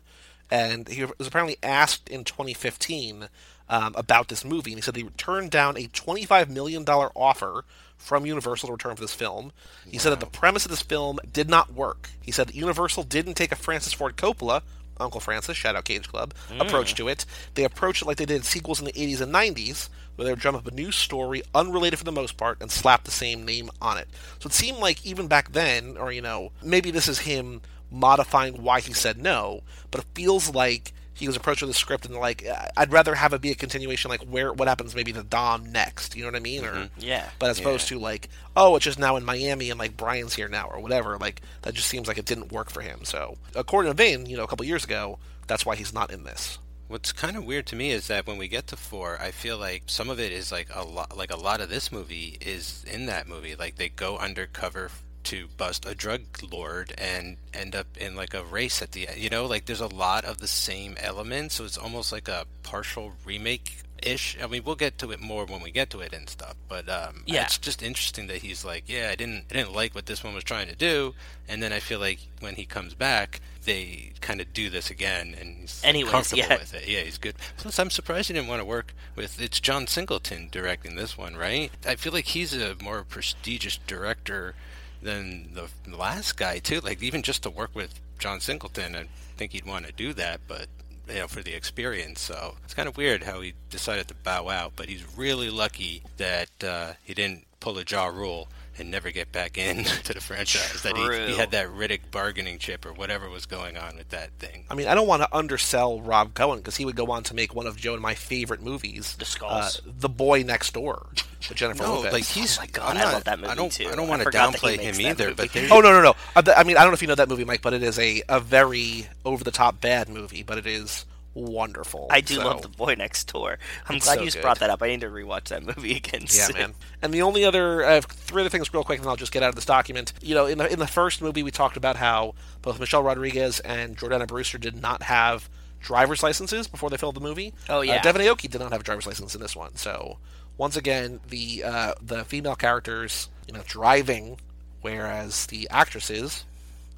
and he was apparently asked in 2015 um, about this movie, and he said he turned down a 25 million dollar offer from Universal to return for this film. He said that the premise of this film did not work. He said that Universal didn't take a Francis Ford Coppola Uncle Francis, shout out Cage Club, approach to it. They approached it like they did sequels in the 80s and 90s, where they would drum up a new story, unrelated for the most part, and slap the same name on it. So it seemed like even back then, or, you know, maybe this is him modifying why he said no, but it feels like he was approached with a script and like I'd rather have it be a continuation like where what happens maybe to Dom next. You know what I mean? Or mm-hmm. Yeah. but as opposed to like oh it's just now in Miami and like Brian's here now or whatever. Like that just seems like it didn't work for him. So according to Vane, you know, a couple years ago, that's why he's not in this. What's kind of weird to me is that when we get to four, I feel like some of it is like a lot, like a lot of this movie is in that movie. Like they go undercover to bust a drug lord and end up in like a race at the end. You know, like there's a lot of the same elements, so it's almost like a partial remake. Ish. I mean, we'll get to it more when we get to it and stuff. But um, Yeah. it's just interesting that he's like, yeah, I didn't, I didn't like what this one was trying to do, and then I feel like when he comes back, they kind of do this again, and he's Anyways, comfortable yeah. with it. Yeah, he's good. Plus, I'm surprised he didn't want to work with. It's John Singleton directing this one, right? I feel like he's a more prestigious director than the last guy too. Like even just to work with John Singleton, I think he'd want to do that, but you know, for the experience. So it's kind of weird how he decided to bow out. But he's really lucky that uh, he didn't pull a Ja Rule. And never get back in to the franchise. That he, he had that Riddick bargaining chip or whatever was going on with that thing. I mean, I don't want to undersell Rob Cohen because he would go on to make one of Joe and my favorite movies, The Skulls. uh, The Boy Next Door, with Jennifer No, Lopez. like he's. Oh my God, I'm I love that movie I don't. too. I don't I want to forgot that he downplay him either, but Oh no no no! Uh, I mean, I don't know if you know that movie, Mike, but it is a, a very over the top bad movie, but it is wonderful. I do So- love The Boy Next Door. I'm It's glad so you just good. brought that up. I need to rewatch that movie again. Yeah, soon. man. And the only other uh, three other things, real quick, and I'll just get out of this document. You know, in the in the first movie, we talked about how both Michelle Rodriguez and Jordana Brewster did not have driver's licenses before they filmed the movie. Oh, uh, yeah. Devon Aoki did not have a driver's license in this one. So once again, the uh, the female characters, you know, driving, whereas the actresses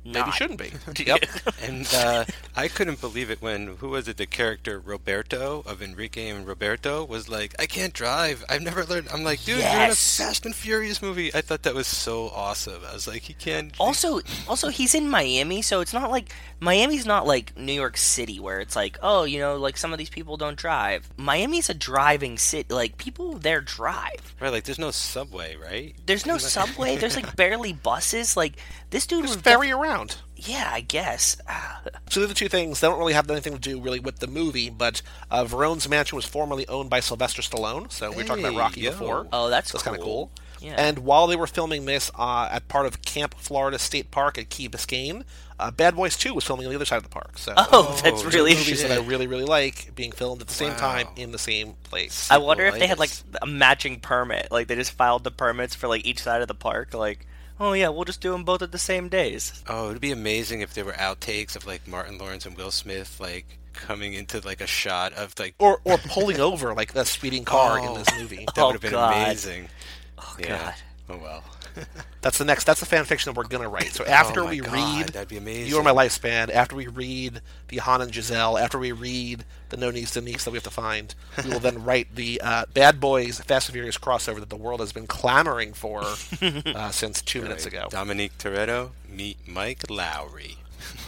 maybe Not. shouldn't be. yep. And uh, I couldn't believe it when who was it? The character Roberto of Enrique and Roberto was like, "I can't drive. I've never learned." I'm like, "Dude, you're in a Fast and Furious movie." I thought that was so awesome. I was like, "He can't." Also, also he's in Miami, so it's not like Miami's not like New York City where it's like, oh, you know, like some of these people don't drive. Miami's a driving city. Like people there drive. right, like there's no subway, right? There's no subway. There's like barely buses. Like this dude was Just ferry around. Yeah, I guess. Ah, So they're the two things. They don't really have anything to do really with the movie, but uh, Verone's mansion was formerly owned by Sylvester Stallone. So we were talking about Rocky yo. before. Oh, that's that's kind of cool. cool. Yeah. And while they were filming this uh, at part of Cape Florida State Park at Key Biscayne, uh, Bad Boys 2 was filming on the other side of the park. So Oh, that's Oh, really movies that I really, really like being filmed at the same time in the same place. I wonder if they had like a matching permit. Like they just filed the permits for like each side of the park. Like, oh yeah, we'll just do them both at the same days. Oh, it'd be amazing if there were outtakes of like Martin Lawrence and Will Smith like coming into like a shot of like. or, or pulling over like a speeding car in Oh. this movie. That Oh, would have been oh, God. amazing. Oh Yeah. god. Oh well. That's the next. That's the fan fiction that we're gonna write. So after Oh we God, read, that'd be amazing. You are my lifespan. After we read the Han and Giselle, after we read the No Needs to Neeks that we have to find, we will then write the uh, Bad Boys Fast and Furious crossover that the world has been clamoring for uh, since two minutes Right. ago. Dominique Toretto, meet Mike Lowrey.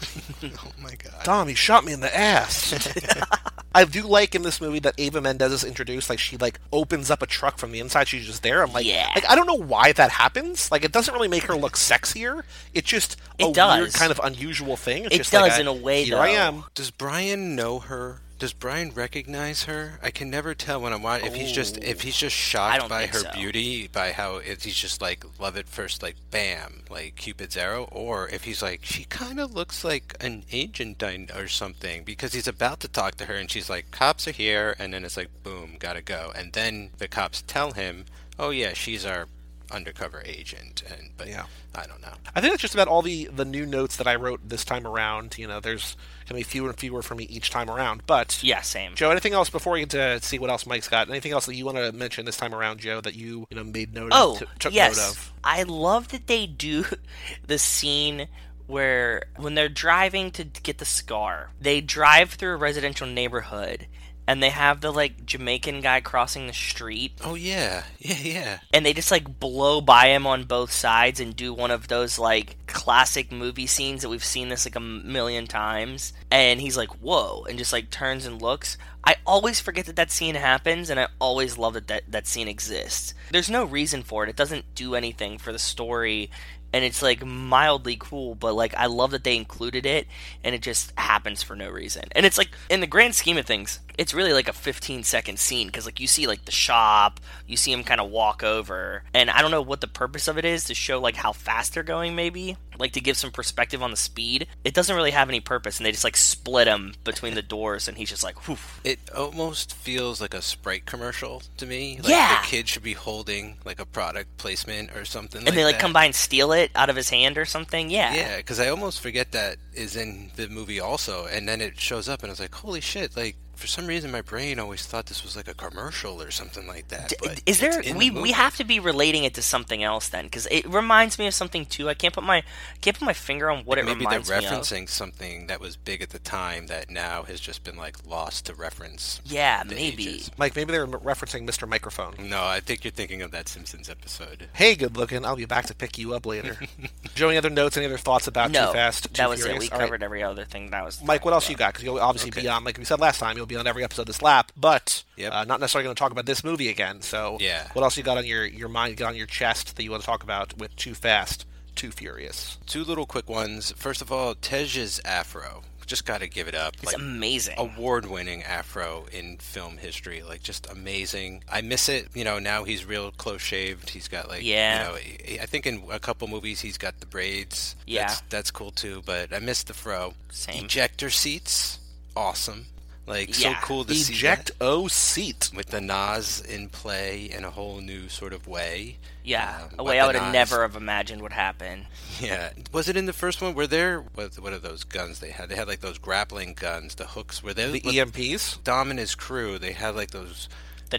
oh my god. Dom, he shot me in the ass. I do like in this movie that Eva Mendes is introduced. Like she like opens up a truck from the inside. She's just there. I'm like, Yeah. like I don't know why that happens. Like it doesn't really make her look sexier. It's just a It weird does. kind of unusual thing. It's It just like does a, in a way, Here I am. Does Brian know her? Does Brian recognize her? I can never tell when I'm watching. If he's just if he's just shocked by her so. beauty, by how it, he's just like love at first, like bam, like Cupid's arrow, or if he's like she kind of looks like an agent or something because he's about to talk to her and she's like cops are here, and then it's like boom, gotta go, and then the cops tell him, oh yeah, she's our undercover agent, and but Yeah. I don't know. I think that's just about all the the new notes that I wrote this time around. You know, there's gonna be fewer and fewer for me each time around. But Yeah, same. Joe, anything else before we get to see what else Mike's got? Anything else that you want to mention this time around, Joe, that you you know made note Oh, of, t- took yes. note of? I love that they do the scene where when they're driving to get the scar, they drive through a residential neighborhood and they have the like Jamaican guy crossing the street. Oh yeah, yeah, yeah. and they just like blow by him on both sides and do one of those like classic movie scenes that we've seen this like a million times. And he's like whoa and just like turns and looks. I always forget that that scene happens and i always love that that, that scene exists. There's no reason for it. It doesn't do anything for the story and it's like mildly cool, but like I love that they included it, and it just happens for no reason. And it's like in the grand scheme of things, it's really like a 15 second scene because like you see like the shop, you see him kind of walk over, and I don't know what the purpose of it is to show like how fast they're going, maybe like to give some perspective on the speed. It doesn't really have any purpose, and they just like split him between the doors, and he's just like, whew. It almost feels like a Sprite commercial to me. Like Yeah. the kid should be holding like a product placement or something. and they like that. come by and steal it out of his hand or something. Yeah, Yeah, because I almost forget that is in the movie also, and then it shows up, and I was like, "Holy shit!" Like for some reason, my brain always thought this was like a commercial or something like that. But is there we the we have to be relating it to something else then because it reminds me of something too. I can't put my can't put my finger on what it reminds me of. Maybe they're reminds me of. referencing something that was big at the time that now has just been like lost to reference. Yeah, maybe. ages. Mike, maybe they're referencing Mr. Microphone. No, I think you're thinking of that Simpsons episode. Hey, good looking. I'll be back to pick you up later. Joe, any other notes? Any other thoughts about No, Too Fast? Too that was Furious? it. We All right. covered every other thing that was. Mike, what else you got? Because you'll obviously be on, like we said last time, you'll be on every episode of this lap, but Yep. uh, not necessarily going to talk about this movie again. So, Yeah. what else you got on your your mind, got on your chest that you want to talk about with Too Fast, Too Furious? Two little quick ones. First of all, Tej's afro. Just got to give it up. It's amazing. award-winning afro in film history like just amazing i miss it you know now he's real close shaved he's got like Yeah. you know I- i think in a couple movies he's got the braids Yeah. that's, that's cool too but i miss the fro Same. ejector seats awesome like Yeah. so cool to see Eject that O seat. with the NOS in play in a whole new sort of way. yeah, Um, a way I would have never have imagined would happen. Yeah, was it in the first one? Were there what, what are those guns they had? They had like those grappling guns, the hooks. Were they The EMPs? Dom and his crew, they had like those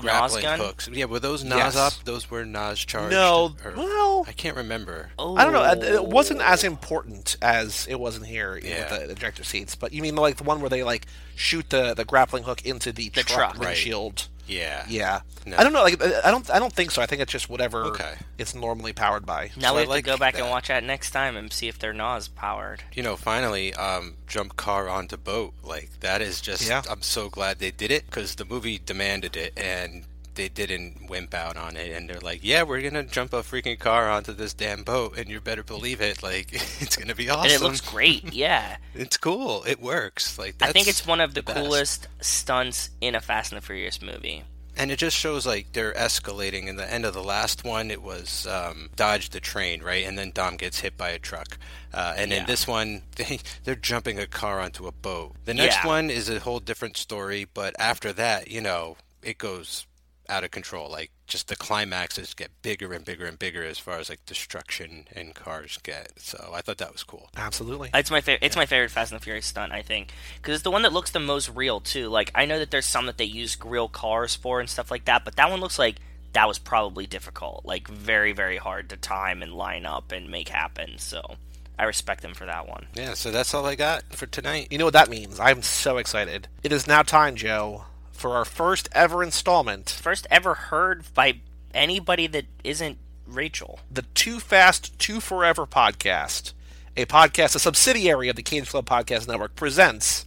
The NOS grappling gun? hooks. Yeah, were those NOS Yes. up? Those were NOS charged. No, or- well- I can't remember. Oh, I don't know. Uh, it it wasn't as important as it was in here Yeah. with the ejector seats. But you mean like the one where they like shoot the, the grappling hook into the, The truck, truck. Right. Windshield? Yeah, Yeah. No. I don't know. Like I don't. I don't think so. I think it's just whatever Okay. it's normally powered by. Now So we have like to go back and watch that next time and see if they're NOS powered. You know, finally, um, jump car onto boat. Like that is just. Yeah. I'm so glad they did it because the movie demanded it, and they didn't wimp out on it. And they're like, "Yeah, we're gonna jump a freaking car onto this damn boat, and you better believe it. Like it's gonna be awesome. And it looks great. Yeah. It's cool. It works. Like I think it's one of the, best. coolest stunts in a Fast and the Furious movie. and it just shows like they're escalating. In the end of the last one, it was um, dodge the train, right? And then Dom gets hit by a truck. Uh, and Yeah. in this one, they, they're jumping a car onto a boat. The next Yeah. one is a whole different story, but after that, you know, it goes out of control. Like just the climaxes get bigger and bigger and bigger as far as like destruction and cars get. So I thought that was cool. Absolutely. It's my favorite. It's my favorite Fast and the Furious stunt. I think because it's the one that looks the most real too. Like I know that there's some that they use real cars for and stuff like that, but that one looks like that was probably difficult, like very very hard to time and line up and make happen. So I respect them for that one. Yeah, so that's all I got for tonight. You know what that means? I'm so excited. It is now time, Joe, for our first ever installment, First ever heard by anybody that isn't Rachel. the Too Fast, Too Forever podcast. A podcast, a subsidiary of the Cage Club Podcast Network, presents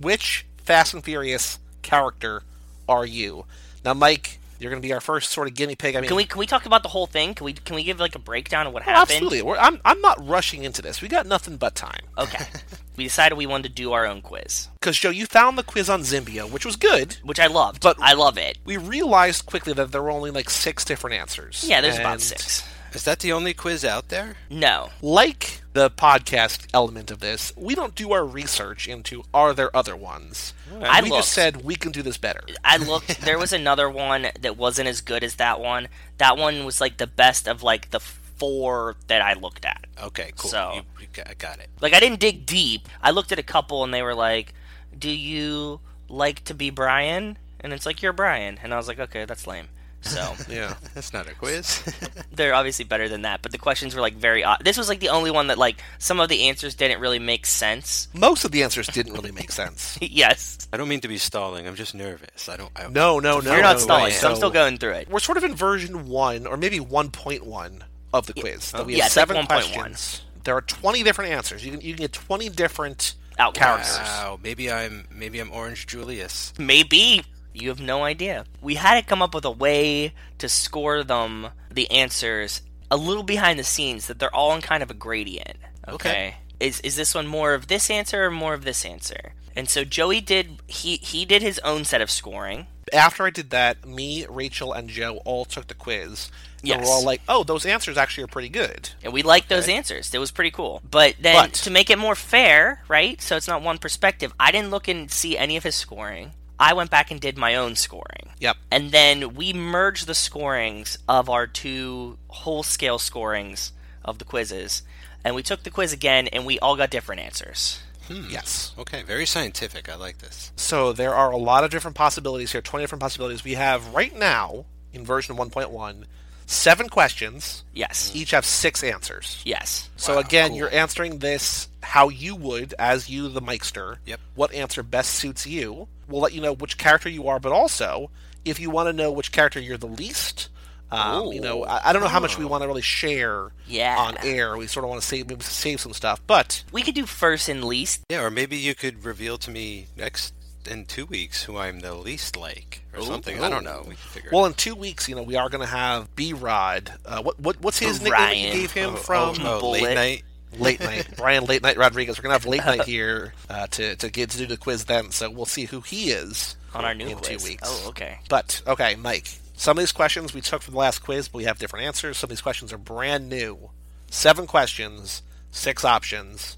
Which Fast and Furious character are you? Now, Mike, you're going to be our first sort of guinea pig. I mean, Can we can we talk about the whole thing? Can we can we give like a breakdown of what Oh, happened? absolutely. We're, I'm, I'm not rushing into this. We got nothing but time. Okay. we decided we wanted to do our own quiz, Because, Joe, you found the quiz on Zimbio, which was good. which I loved. But- I love it. We realized quickly that there were only like six different answers. Yeah, there's about six. Is that the only quiz out there? No. Like the podcast element of this, we don't do our research into are there other ones. Hmm. I we looked. just said we can do this better. I looked. There was another one that wasn't as good as that one. That one was like the best of like the four that I looked at. Okay, cool. So- You- you got- I got it. Like I didn't dig deep. I looked at a couple and they were like, "Do you like to be Brian?" And it's like you're Brian, and I was like, "Okay, that's lame." So Yeah. That's not a quiz. they're obviously better than that, but the questions were like very odd. This was like the only one that like some of the answers didn't really make sense. Most of the answers didn't really make sense. yes, I don't mean to be stalling. I'm just nervous. I don't. I, No, no, no. you're not no stalling. so I'm still going through it. We're sort of in version one, or maybe 1.1 of the quiz. That we Yeah, have it's like seven 1.1. questions. There are 20 different answers. You can, you can get 20 different Outcomes. characters. Wow. Maybe I'm. Maybe I'm Orange Julius. Maybe. You have no idea. We had to come up with a way to score them the answers a little behind the scenes that they're all in kind of a gradient. Okay. Okay. Is is this one more of this answer or more of this answer? And so Joey did he he did his own set of scoring. After I did that, me, Rachel, and Joe all took the quiz. And Yes. we're all like, "Oh, those answers actually are pretty good." And we liked those answers. It was pretty cool. But then But- to make it more fair, right? So it's not one perspective. I didn't look and see any of his scoring. I went back and did my own scoring. Yep. And then we merged the scorings of our two whole scale scorings of the quizzes. And we took the quiz again and we all got different answers. Hmm. Yes. Okay, very scientific. I like this. So there are a lot of different possibilities here. Twenty different possibilities. We have right now in version 1.1 seven questions. Yes. Each have six answers. Yes. So Wow, again, cool. you're answering this how you would as you, the Mikester. Yep. What answer best suits you? We'll let you know which character you are, but also if you want to know which character you're the least. Um, you know, I, I don't know how much we want to really share Yeah. on air. We sort of want to save maybe save some stuff, but We could do first and least. Yeah, or maybe you could reveal to me next in two weeks who I'm the least like, or something. I don't know. We can figure. well, it in two weeks, you know, we are going to have B Rod. Uh, what what what's his nickname that you Brian. gave him out. from? oh, oh, late night. late night Brian late night Rodriguez. We're gonna have late night here uh, to to get to do the quiz then. So we'll see who he is On our new in quiz. two weeks. Oh, okay. But okay, Mike. Some of these questions we took from the last quiz, but we have different answers. Some of these questions are brand new. Seven questions, six options.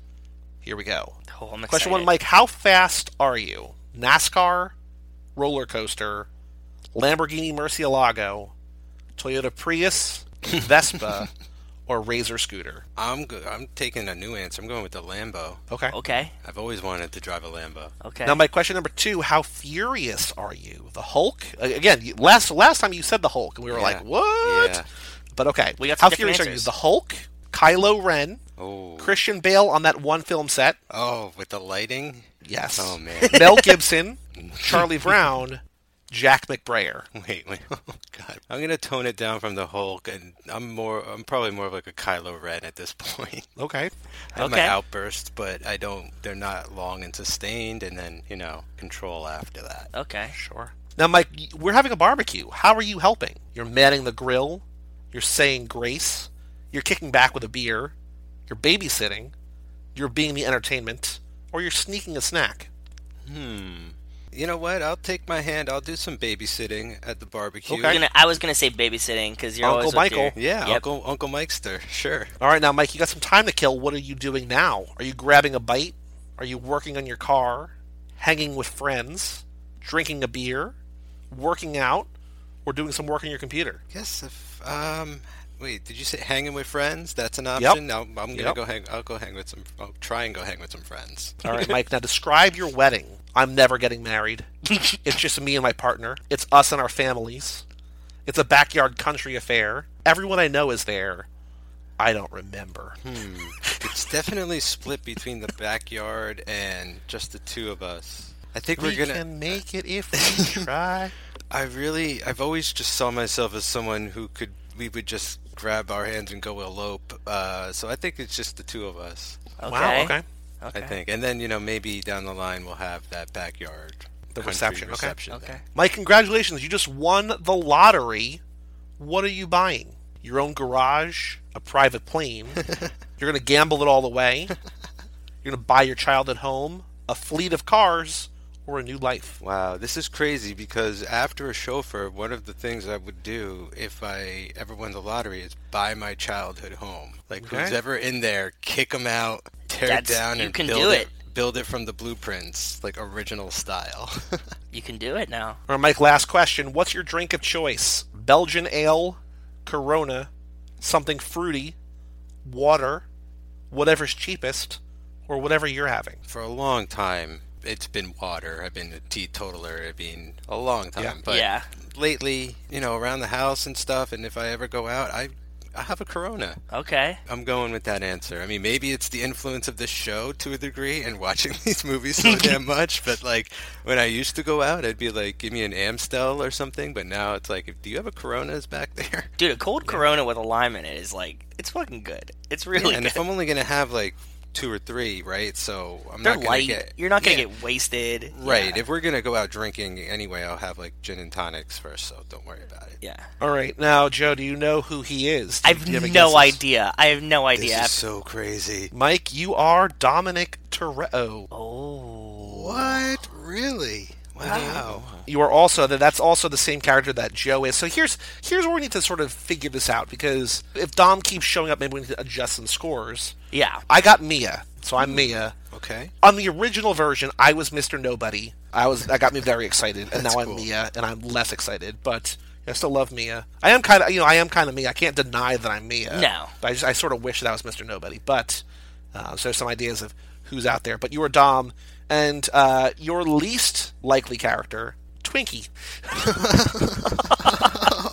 Here we go. Oh, Question one. Mike. How fast are you? NASCAR, roller coaster, Lamborghini Murcielago, Toyota Prius, Vespa, or Razor scooter? I'm go- I'm taking a new answer. I'm going with the Lambo. Okay. Okay. I've always wanted to drive a Lambo. Okay. Now, my question number two: How furious are you? The Hulk? Again, last last time you said the Hulk, and we were Yeah. like, "What?" Yeah. But okay, We got some how different furious are you? The Hulk, Kylo Ren, Oh. Christian Bale on that one film set. Oh, with the lighting. Yes. Oh man. Mel Gibson, Charlie Brown, Jack McBrayer. Wait, wait. Oh God. I'm gonna tone it down from the Hulk, and I'm more. I'm probably more of like a Kylo Ren at this point. Okay. I have Okay. my outbursts, but I don't. They're not long and sustained, and then you know control after that. Okay. Sure. Now, Mike, we're having a barbecue. How are you helping? You're manning the grill. You're saying grace. You're kicking back with a beer. You're babysitting. You're being the entertainment. Or you're sneaking a snack. Hmm. You know what? I'll take my hand. I'll do some babysitting at the barbecue. Okay. I'm gonna, I was gonna say babysitting because you're Uncle always with Michael. your- Yeah, Yep. Uncle Uncle Mikester. Sure. All right, now, Mike, you got some time to kill. What are you doing now? Are you grabbing a bite? Are you working on your car? Hanging with friends? Drinking a beer? Working out? Or doing some work on your computer? Yes. if um. Wait, did you say hanging with friends? That's an option. No, I'm gonna Yep. go hang. I'll go hang with some. I'll try and go hang with some friends. All right, Mike. Now describe your wedding. I'm never getting married. it's just me and my partner. It's us and our families. It's a backyard country affair. Everyone I know is there. I don't remember. Hmm. It's definitely split between the backyard and just the two of us. I think We we're gonna. can make it if we try. I really, I've always just saw myself as someone who could, we would just grab our hands and go elope. Uh, so I think it's just the two of us. Okay. Wow. Okay. Okay. I think, and then you know maybe down the line we'll have that backyard, The country reception, okay. Okay. Mike, congratulations. You just won the lottery. What are you buying? Your own garage? A private plane? You're going to gamble it all the way? You're going to buy your child at home? A fleet of cars? Or a new life? Wow, this is crazy because after a chauffeur, one of the things I would do if I ever won the lottery is buy my childhood home. Like Okay. who's ever in there, kick them out, tear That's- it down, you and can build do it. it. Build it from the blueprints, like original style. You can do it now. All right, Mike, last question. What's your drink of choice? Belgian ale, Corona, something fruity, water, whatever's cheapest, or whatever you're having? For a long time, it's been water. I've been a teetotaler. I mean, a long time. Yeah. But Yeah. lately, you know, around the house and stuff, and if I ever go out, I I have a Corona. Okay. I'm going with that answer. I mean, maybe it's the influence of this show to a degree and watching these movies so damn much. But like when I used to go out, I'd be like, "Give me an Amstel or something." But now it's like, "Do you have a Coronas back there?" Dude, a cold Corona with a lime in it is like it's fucking good. It's really good. and good. if I'm only gonna have like two or three, right? So I'm They're not gonna light. get. You're not gonna Yeah, get wasted. right. Yeah. If we're gonna go out drinking anyway, I'll have like gin and tonics first, so don't worry about it. yeah. All right, now Joe, do you know who he is? Do I you- have do you any no idea. I have no idea. This idea. is so crazy. Mike, you are Dominic Toretto. oh. What? Really? Wow. You are also that. That's also the same character that Joe is. So here's here's where we need to sort of figure this out because if Dom keeps showing up, maybe we need to adjust some scores. Yeah. I got Mia, so I'm Mia. Okay. On the original version, I was Mr. Nobody. I was that got me very excited, and now cool. I'm Mia, and I'm less excited. But I still love Mia. I am kind of you know I am kind of Mia. I can't deny that I'm Mia. No. But I just I sort of wish that I was Mr. Nobody. But uh, so there's some ideas of who's out there. But you are Dom, and uh, your least likely character, Twinkie.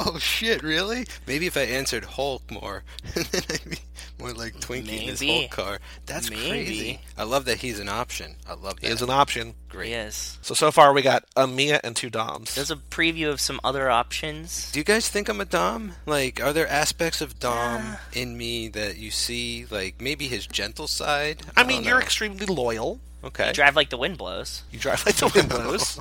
Oh shit! Really? Maybe if I answered Hulk more, then I'd be more like Twinkie in his Maybe. Hulk car. That's Maybe. crazy. I love that he's an option. I love that. is an option. Great. Yes. So so far we got a Mia and two Doms. There's a preview of some other options. Do you guys think I'm a Dom? Like, are there aspects of Dom in me that you see? Like, maybe his gentle side? I mean, you're extremely loyal. Okay. Drive like the wind blows. You drive like the wind blows.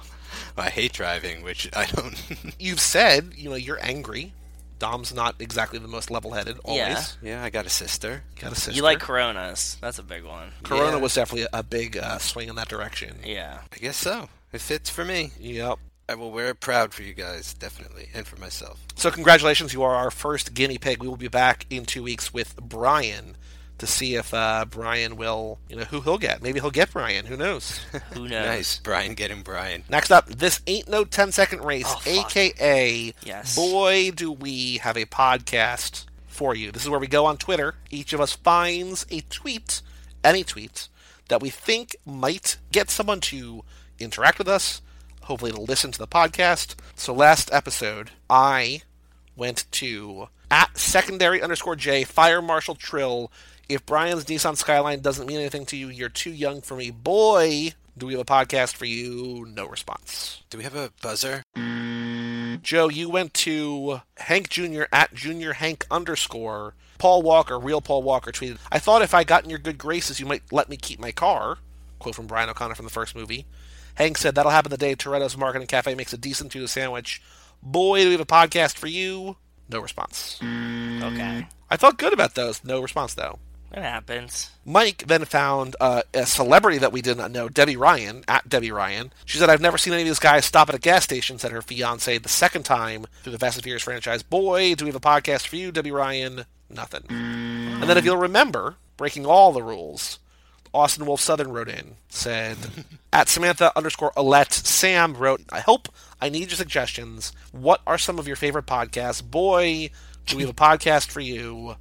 I hate driving, which I don't. You've said, you know, you're angry. Dom's not exactly the most level-headed. Always. Yeah. yeah, I got a sister. Got a sister. You like Coronas. That's a big one. Corona Yeah. was definitely a, a big uh, swing in that direction. Yeah. I guess so. It fits for me. Yep. I will wear it proud for you guys, definitely, and for myself. So congratulations, you are our first guinea pig. We will be back in two weeks with Brian to see if uh, Brian will, you know, who he'll get. Maybe he'll get Brian. Who knows? Who knows? Nice, Brian getting Brian. Next up, this ain't no 10 second race, Oh, aka Yes. boy do we have a podcast for you. This is where we go on Twitter. Each of us finds a tweet, any tweet that we think might get someone to interact with us, hopefully to listen to the podcast. So last episode, I went to at secondary underscore J Fire Marshal Trill. If Brian's Nissan Skyline doesn't mean anything to you, you're too young for me. Boy, do we have a podcast for you? No response. Do we have a buzzer? Joe, you went to Hank Jr. at Junior Hank underscore. Paul Walker, real Paul Walker, tweeted, I thought if I got in your good graces, you might let me keep my car. Quote from Brian O'Conner from the first movie. Hank said, That'll happen the day Toretto's Market and Cafe makes a decent Tuna sandwich. Boy, do we have a podcast for you. No response. Okay. I felt good about those. No response, though. It happens. Mike then found uh, a celebrity that we did not know, Debby Ryan, at Debby Ryan. She said, I've never seen any of these guys stop at a gas station, said her fiance the second time through the Fast and Furious franchise. Boy, do we have a podcast for you, Debby Ryan. Nothing. And then if you'll remember, breaking all the rules, Austin Wolf Southern wrote in, said, at Samantha underscore Alette, Sam wrote, I hope I need your suggestions. What are some of your favorite podcasts? Boy, do we have a podcast for you.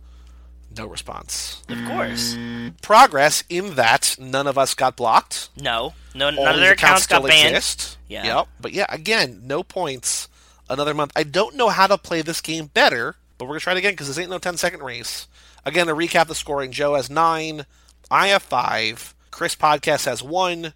No response Of course. Mm. progress in that none of us got blocked. No. No. All None of these their accounts got still banned. exist. Yeah. Yep. But yeah, again, no points. Another month. I don't know how to play this game better, but we're gonna try it again because this ain't no 10 second race. Again, to recap the scoring: Joe has nine, I have five, Chris Podcast has one,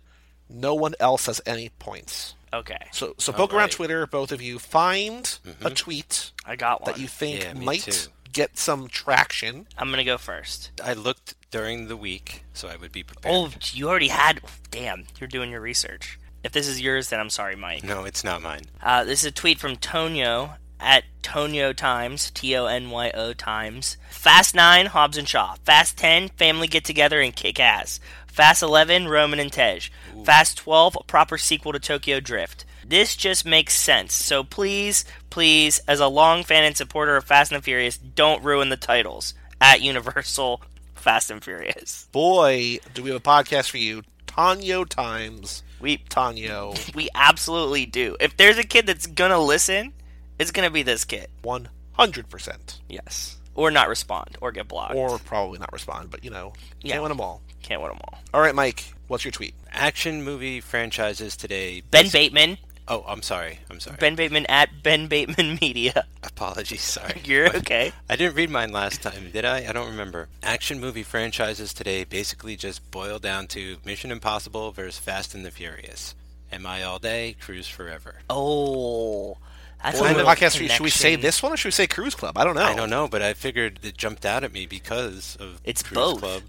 no one else has any points. Okay. So, so poke around right. Twitter, both of you. Find a mm-hmm. tweet I got one. that you think Yeah, me might too. Get some traction. I'm gonna go first. I looked during the week, so I would be prepared. Oh, you already had. Damn, you're doing your research. If this is yours, then I'm sorry, Mike. No, it's not mine. Uh, this is a tweet from Tonyo at Tonyo Times, T O N Y O Times. Fast 9, Hobbs and Shaw. Fast 10, Family Get Together and Kick Ass. Fast 11, Roman and Tej. Fast 12, a proper sequel to Tokyo Drift. This just makes sense. So please, please, as a long fan and supporter of Fast and Furious, don't ruin the titles at Universal Fast and Furious. Boy, do we have a podcast for you. Tonyo Times. We Tonyo. we absolutely do. If there's a kid that's gonna listen, it's gonna be this kid. 100%. Yes. Or not respond or get blocked. Or probably not respond, but you know, Yeah. can't win them all. Can't win them all. All right, Mike, what's your tweet? Action movie franchises today. Ben Bateman. Oh, I'm sorry. I'm sorry. Ben Bateman at Ben Bateman Media. Apologies. Sorry. You're okay. I didn't read mine last time, did I? I don't remember. Action movie franchises today basically just boil down to Mission Impossible versus Fast and the Furious. Am I all day? Cruise forever. Oh, That's Well, a podcast, should, should we say this one or should we say Cruise Club? I don't know. I don't know, but I figured it jumped out at me because of It's Cruise both. Club.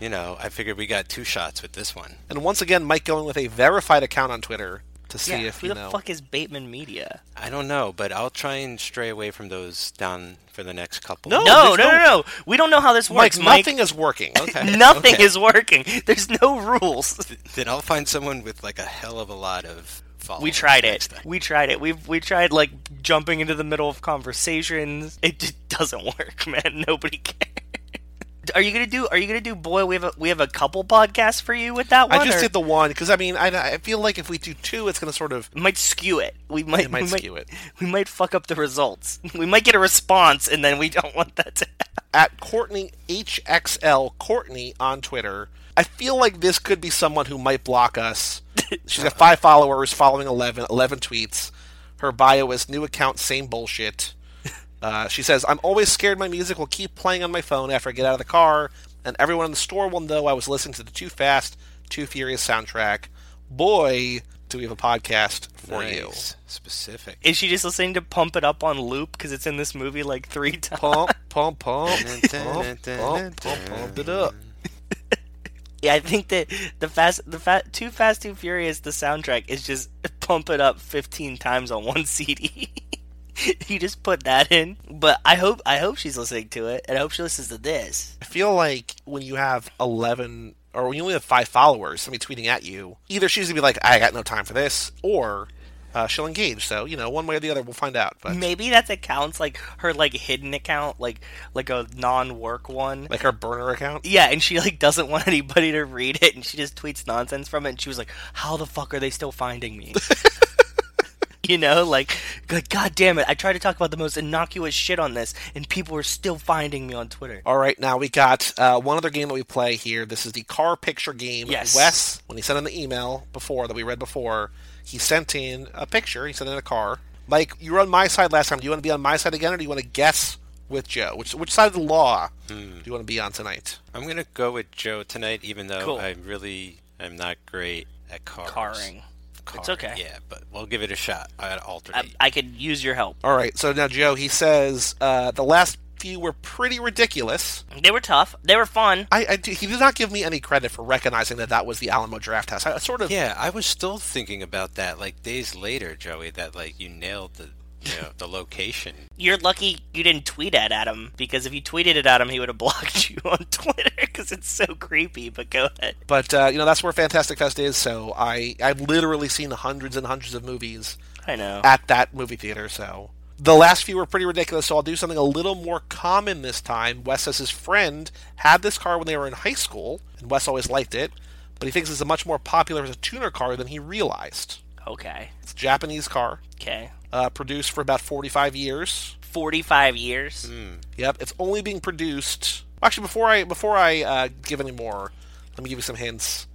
You know, I figured we got two shots with this one. And once again, Mike going with a verified account on Twitter to see Yeah, if who you the know. fuck is Bateman Media? I don't know, but I'll try and stray away from those down for the next couple. No, no, no, no, no- no. We don't know how this works, Mike. nothing is working. Okay. Nothing Okay. is working. There's no rules. Then I'll find someone with like a hell of a lot of followers. We tried it. time. We tried it. We've we tried like jumping into the middle of conversations. It just doesn't work, man. Nobody cares. Are you gonna do? Are you gonna do? Boy, we have a we have a couple podcasts for you with that one. I just or- did the one because I mean I, I feel like if we do two, it's going to sort of might skew it. We might, It might we skew it. We might fuck up the results. We might get a response, and then we don't want that to happen. at Courtney HXL Courtney on Twitter. I feel like this could be someone who might block us. She's got five followers, following 11, 11 tweets. Her bio is new account, same bullshit. Uh, she says, I'm always scared my music will keep playing on my phone after I get out of the car, and everyone in the store will know I was listening to the Too Fast, Too Furious soundtrack. Boy, do we have a podcast for you. Specific. Is she just listening to "Pump It Up" on loop because it's in this movie like three times? Pump, pump, pump, pump, pump, pump, pump it up. Yeah, I think that the fast, the fat, Too Fast, Too Furious, the soundtrack is just pump it up fifteen times on one CD. you just put that in, but I hope I hope she's listening to it, and I hope she listens to this. I feel like when you have 11 or when you only have five followers, somebody tweeting at you, either she's going to be like, I got no time for this, or uh, she'll engage. So, you know, one way or the other, we'll find out. But Maybe that accounts like her like hidden account, like like a non-work one. like her burner account. Yeah, and she like doesn't want anybody to read it, and she just tweets nonsense from it. And she was like, "How the fuck are they still finding me?" you know, like, like, God damn it! I tried to talk about the most innocuous shit on this, and people are still finding me on Twitter. All right, now we got uh, one other game that we play here. This is the car picture game. Yes. Wes, when he sent in the email before that we read before, he sent in a picture. He sent in a car. Mike, you were on my side last time. Do you want to be on my side again, or do you want to guess with Joe? Which which side of the law do you want to be on tonight? I'm gonna go with Joe tonight, even though Cool. I really am not great at cars. Carring. Car, It's okay. Yeah, but we'll give it a shot. I'd I, alternate. I could use your help. All right, so now Joe, he says uh, the last few were pretty ridiculous. They were tough. They were fun. I, I do- he did not give me any credit for recognizing that that was the Alamo Draft House. I sort of yeah, I was still thinking about that like days later, Joey. That like you nailed the know the location. You're lucky you didn't tweet at Adam because if you tweeted it at him, he would have blocked you on Twitter because it's so creepy. But go ahead. But uh, you know that's where Fantastic Fest is. So I I've literally seen hundreds and hundreds of movies I know. at that movie theater. So the last few were pretty ridiculous. So I'll do something a little more common this time. Wes says his friend had this car when they were in high school, and Wes always liked it, but he thinks it's a much more popular as a tuner car than he realized. Okay. It's a Japanese car, Okay. Uh, produced for about 45 years. 45 years. Yep, it's only being produced. Actually, before I before I uh, give any more, let me give you some hints.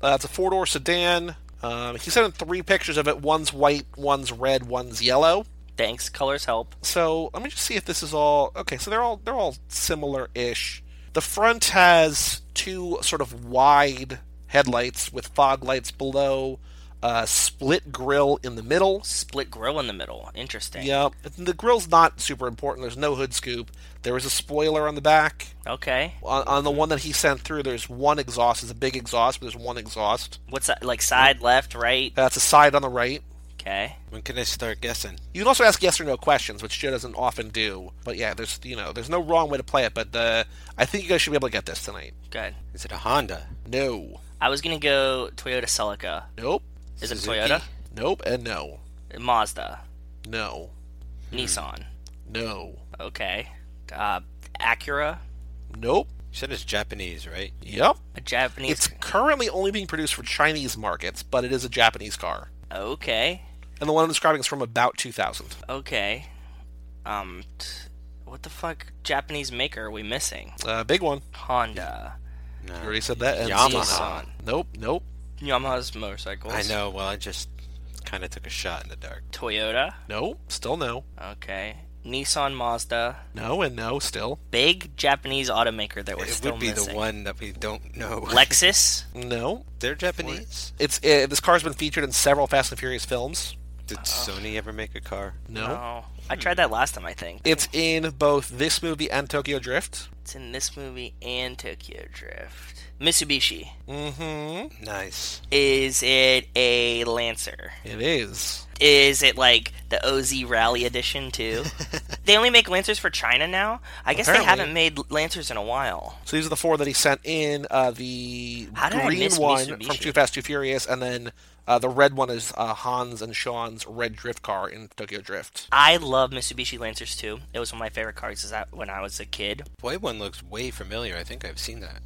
Uh, it's a four door sedan. Um, he sent in three pictures of it. One's white, one's red, one's yellow. Thanks. Colors help. So let me just see if this is all okay. So they're all they're all similar-ish. The front has two sort of wide headlights with fog lights below. Uh, split grill in the middle. Split grill in the middle. Interesting. Yeah, the grill's not super important. There's no hood scoop. There is a spoiler on the back. Okay. On, on the one that he sent through, there's one exhaust. It's a big exhaust, but there's one exhaust. What's that? Like side, left, right? That's a side on the right. Okay. When can I start guessing? You can also ask yes or no questions, which Joe doesn't often do. But yeah, there's you know there's no wrong way to play it. But uh, I think you guys should be able to get this tonight. Good. Is it a Honda? No, I was gonna go Toyota Celica. nope, Is it Suzuki? Toyota? nope, and no, Mazda. no, Nissan. no, Okay. Uh, Acura. nope. You said it's Japanese, right? Yep. A Japanese. It's currently only being produced for Chinese markets, but it is a Japanese car. Okay. And the one I'm describing is from about 2000. Okay. Um, t- what the fuck Japanese maker are we missing? Uh, big one. Honda. No. You already said that. And Yamaha. Nissan. Nope, nope, Yamaha's motorcycles. I know. Well, I just kind of took a shot in the dark. Toyota. nope. Still no. Okay. Nissan, Mazda. No and no. Still Big Japanese automaker that we're it still would be missing. the one that we don't know. Lexus. no. They're Japanese. It's uh, this car's been featured in several Fast and Furious films. Did Sony ever make a car? No. Oh, I tried that last time. I think It's in both this movie and Tokyo Drift. it's in this movie and Tokyo Drift. Mitsubishi. Mm-hmm. Nice. Is it a Lancer? It is. Is it like the OZ Rally Edition too? they only make Lancers for China now. I guess Apparently. they haven't made Lancers in a while. So these are the four that he sent in. Uh, the How did I green miss one Mitsubishi? from Too Fast, Too Furious, and then uh, the red one is uh, Han's and Sean's red drift car in Tokyo Drift. I love Mitsubishi Lancers too. It was one of my favorite cars as I- when I was a kid. White one looks way familiar. I think I've seen that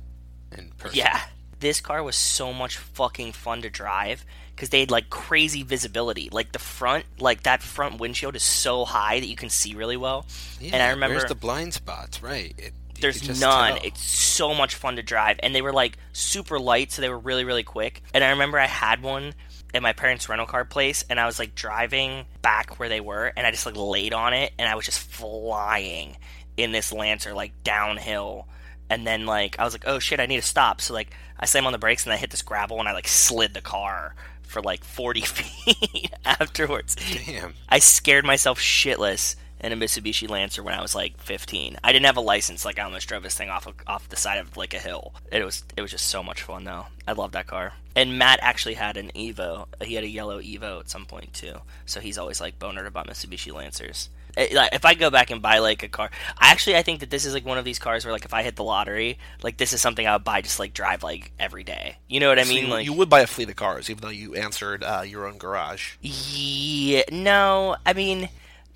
in person. Yeah. This car was so much fucking fun to drive because they had like crazy visibility. Like the front, like that front windshield is so high that you can see really well. Yeah, and I remember Where's the blind spots? Right. It, there's none. tell. It's so much fun to drive, and they were like super light, so they were really really quick. And I remember I had one at my parents' rental car place, and I was like driving back where they were, and I just like laid on it, and I was just flying in this Lancer like downhill. And then like I was like, oh shit, I need to stop. So like I slammed on the brakes and I hit this gravel and I like slid the car for like 40 feet afterwards. Damn. I scared myself shitless in a Mitsubishi Lancer when I was like 15. I didn't have a license. Like I almost drove this thing off of, off the side of like a hill. It was it was just so much fun though. I love that car. And Matt actually had an Evo. He had a yellow Evo at some point too. So he's always like bonered about Mitsubishi Lancers. Eh, Like if I go back and buy like a car, I actually I think that this is like one of these cars where like if I hit the lottery, like this is something I would buy just like drive like every day. You know what I So mean? you, like you would buy a fleet of cars, even though you answered uh, your own garage. Yeah, no, I mean,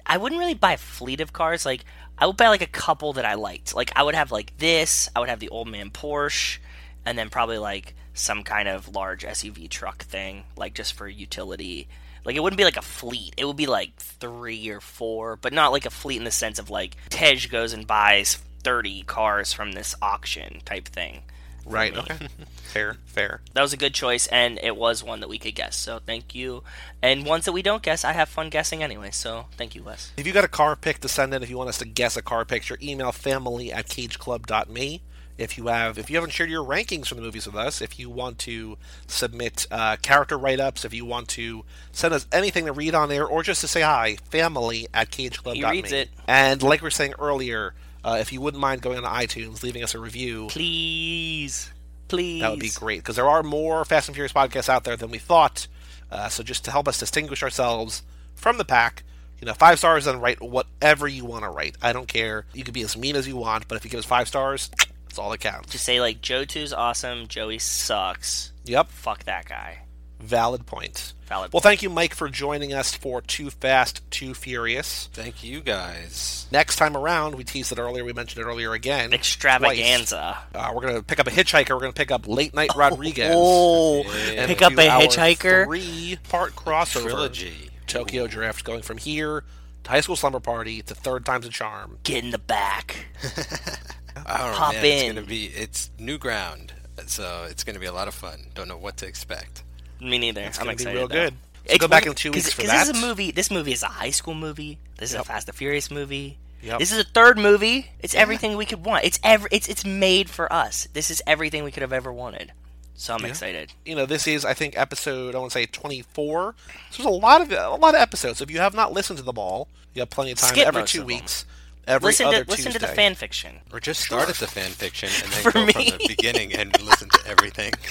I wouldn't really buy a fleet of cars. Like, I would buy like a couple that I liked. Like, I would have like this. I would have the old man Porsche, and then probably like some kind of large SUV truck thing, like just for utility. Like, it wouldn't be like a fleet. It would be like three or four, but not like a fleet in the sense of like Tej goes and buys thirty cars from this auction type thing. Right. Okay. fair. Fair. That was a good choice, and it was one that we could guess. So thank you. And ones that we don't guess, I have fun guessing anyway. So thank you, Wes. If you got a car pick to send in, if you want us to guess a car picture, email family at cageclub.me. If you have, if you haven't shared your rankings from the movies with us, if you want to submit uh, character write-ups, if you want to send us anything to read on air, or just to say hi, family at cageclub.me. He reads it. And like we were saying earlier, uh, if you wouldn't mind going on iTunes, leaving us a review, Please, please. that would be great because there are more Fast and Furious podcasts out there than we thought. Uh, so just to help us distinguish ourselves from the pack, you know, five stars and write whatever you want to write. I don't care. You can be as mean as you want, but if you give us five stars, that's all that counts. Just say like Joe Two's awesome. Joey sucks. Yep, Fuck that guy. valid point. Valid. Well, thank you, Mike, for joining us for Too Fast, Too Furious. Thank you guys. Next time around, we teased it earlier. We mentioned it earlier again. Extravaganza. Uh, we're gonna pick up a hitchhiker. We're gonna pick up Late Night Rodriguez. Oh, Yeah. pick up a hitchhiker. Three-part crossover. Trilogy. Tokyo Drift, going from here to High School Slumber Party to Third Time's a Charm. Get in the back. Oh, Pop man, in. It's gonna be it's new ground, so it's gonna be a lot of fun. Don't know what to expect. Me neither. It's I'm gonna be excited. real though. good. So It's go back one- in two 'cause- weeks for 'cause that. This is a movie. This movie is a high school movie. This is Yep. a Fast and Furious movie. Yep. This is a third movie. It's everything we could want. It's every. It's it's made for us. This is everything we could have ever wanted. So I'm excited. You know, this is I think episode I want to say 24. So there's a lot of a lot of episodes. If you have not listened to them all, you have plenty of time. Skip every two of them. Weeks, every Listen other to listen to the fan fiction. Or just start at the fan fiction and then For go me. from the beginning and listen to everything.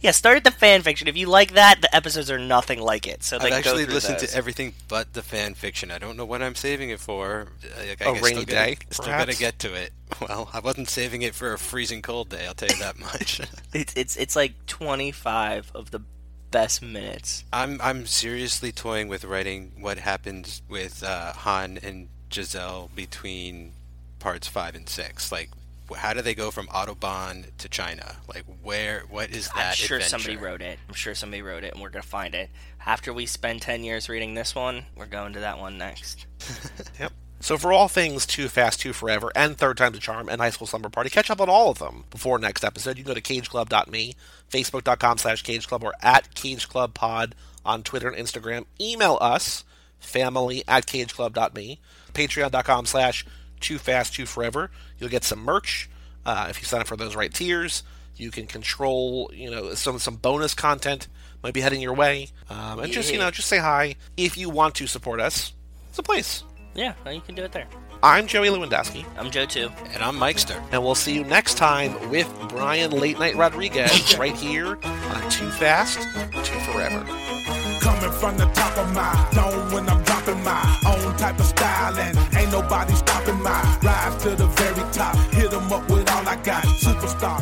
Yeah, start at the fan fiction. If you like that, the episodes are nothing like it. So I've actually through listened those. to everything but the fan fiction. I don't know what I'm saving it for. I, I A guess rainy still gotta- day, Still perhaps? gotta get to it. Well, I wasn't saving it for a freezing cold day. I'll tell you that much. It's it's it's like 25 of the best minutes. I'm I'm seriously toying with writing what happens with uh, Han and Giselle between parts five and six. Like, how do they go from Autobahn to China? Like, where? What is that? I'm sure adventure? somebody wrote it. I'm sure somebody wrote it, and we're gonna find it. After we spend 10 years reading this one, we're going to that one next. Yep. So for all things Too Fast, Too Forever, and Third Time's a Charm, and High School Slumber Party, catch up on all of them before next episode. You can go to cageclub.me, facebook.com slash cageclub, or at cageclubpod on Twitter and Instagram. Email us, family at cageclub.me, patreon.com slash Too Fast, Too Forever. You'll get some merch uh, if you sign up for those right tiers. You can control, you know, some some bonus content might be heading your way. Um, and just, you know, just say hi. If you want to support us, it's a place. Yeah, you can do it there. I'm Joey Lewandowski, I'm Joe too. And I'm Mikester. and we'll see you next time with Brian Late Night Rodriguez right here on Too Fast, Too Forever. Coming from the top of my dome when I'm my own type of style and ain't nobody stopping my rise to the very top. Hit 'em up with all I got. Superstar,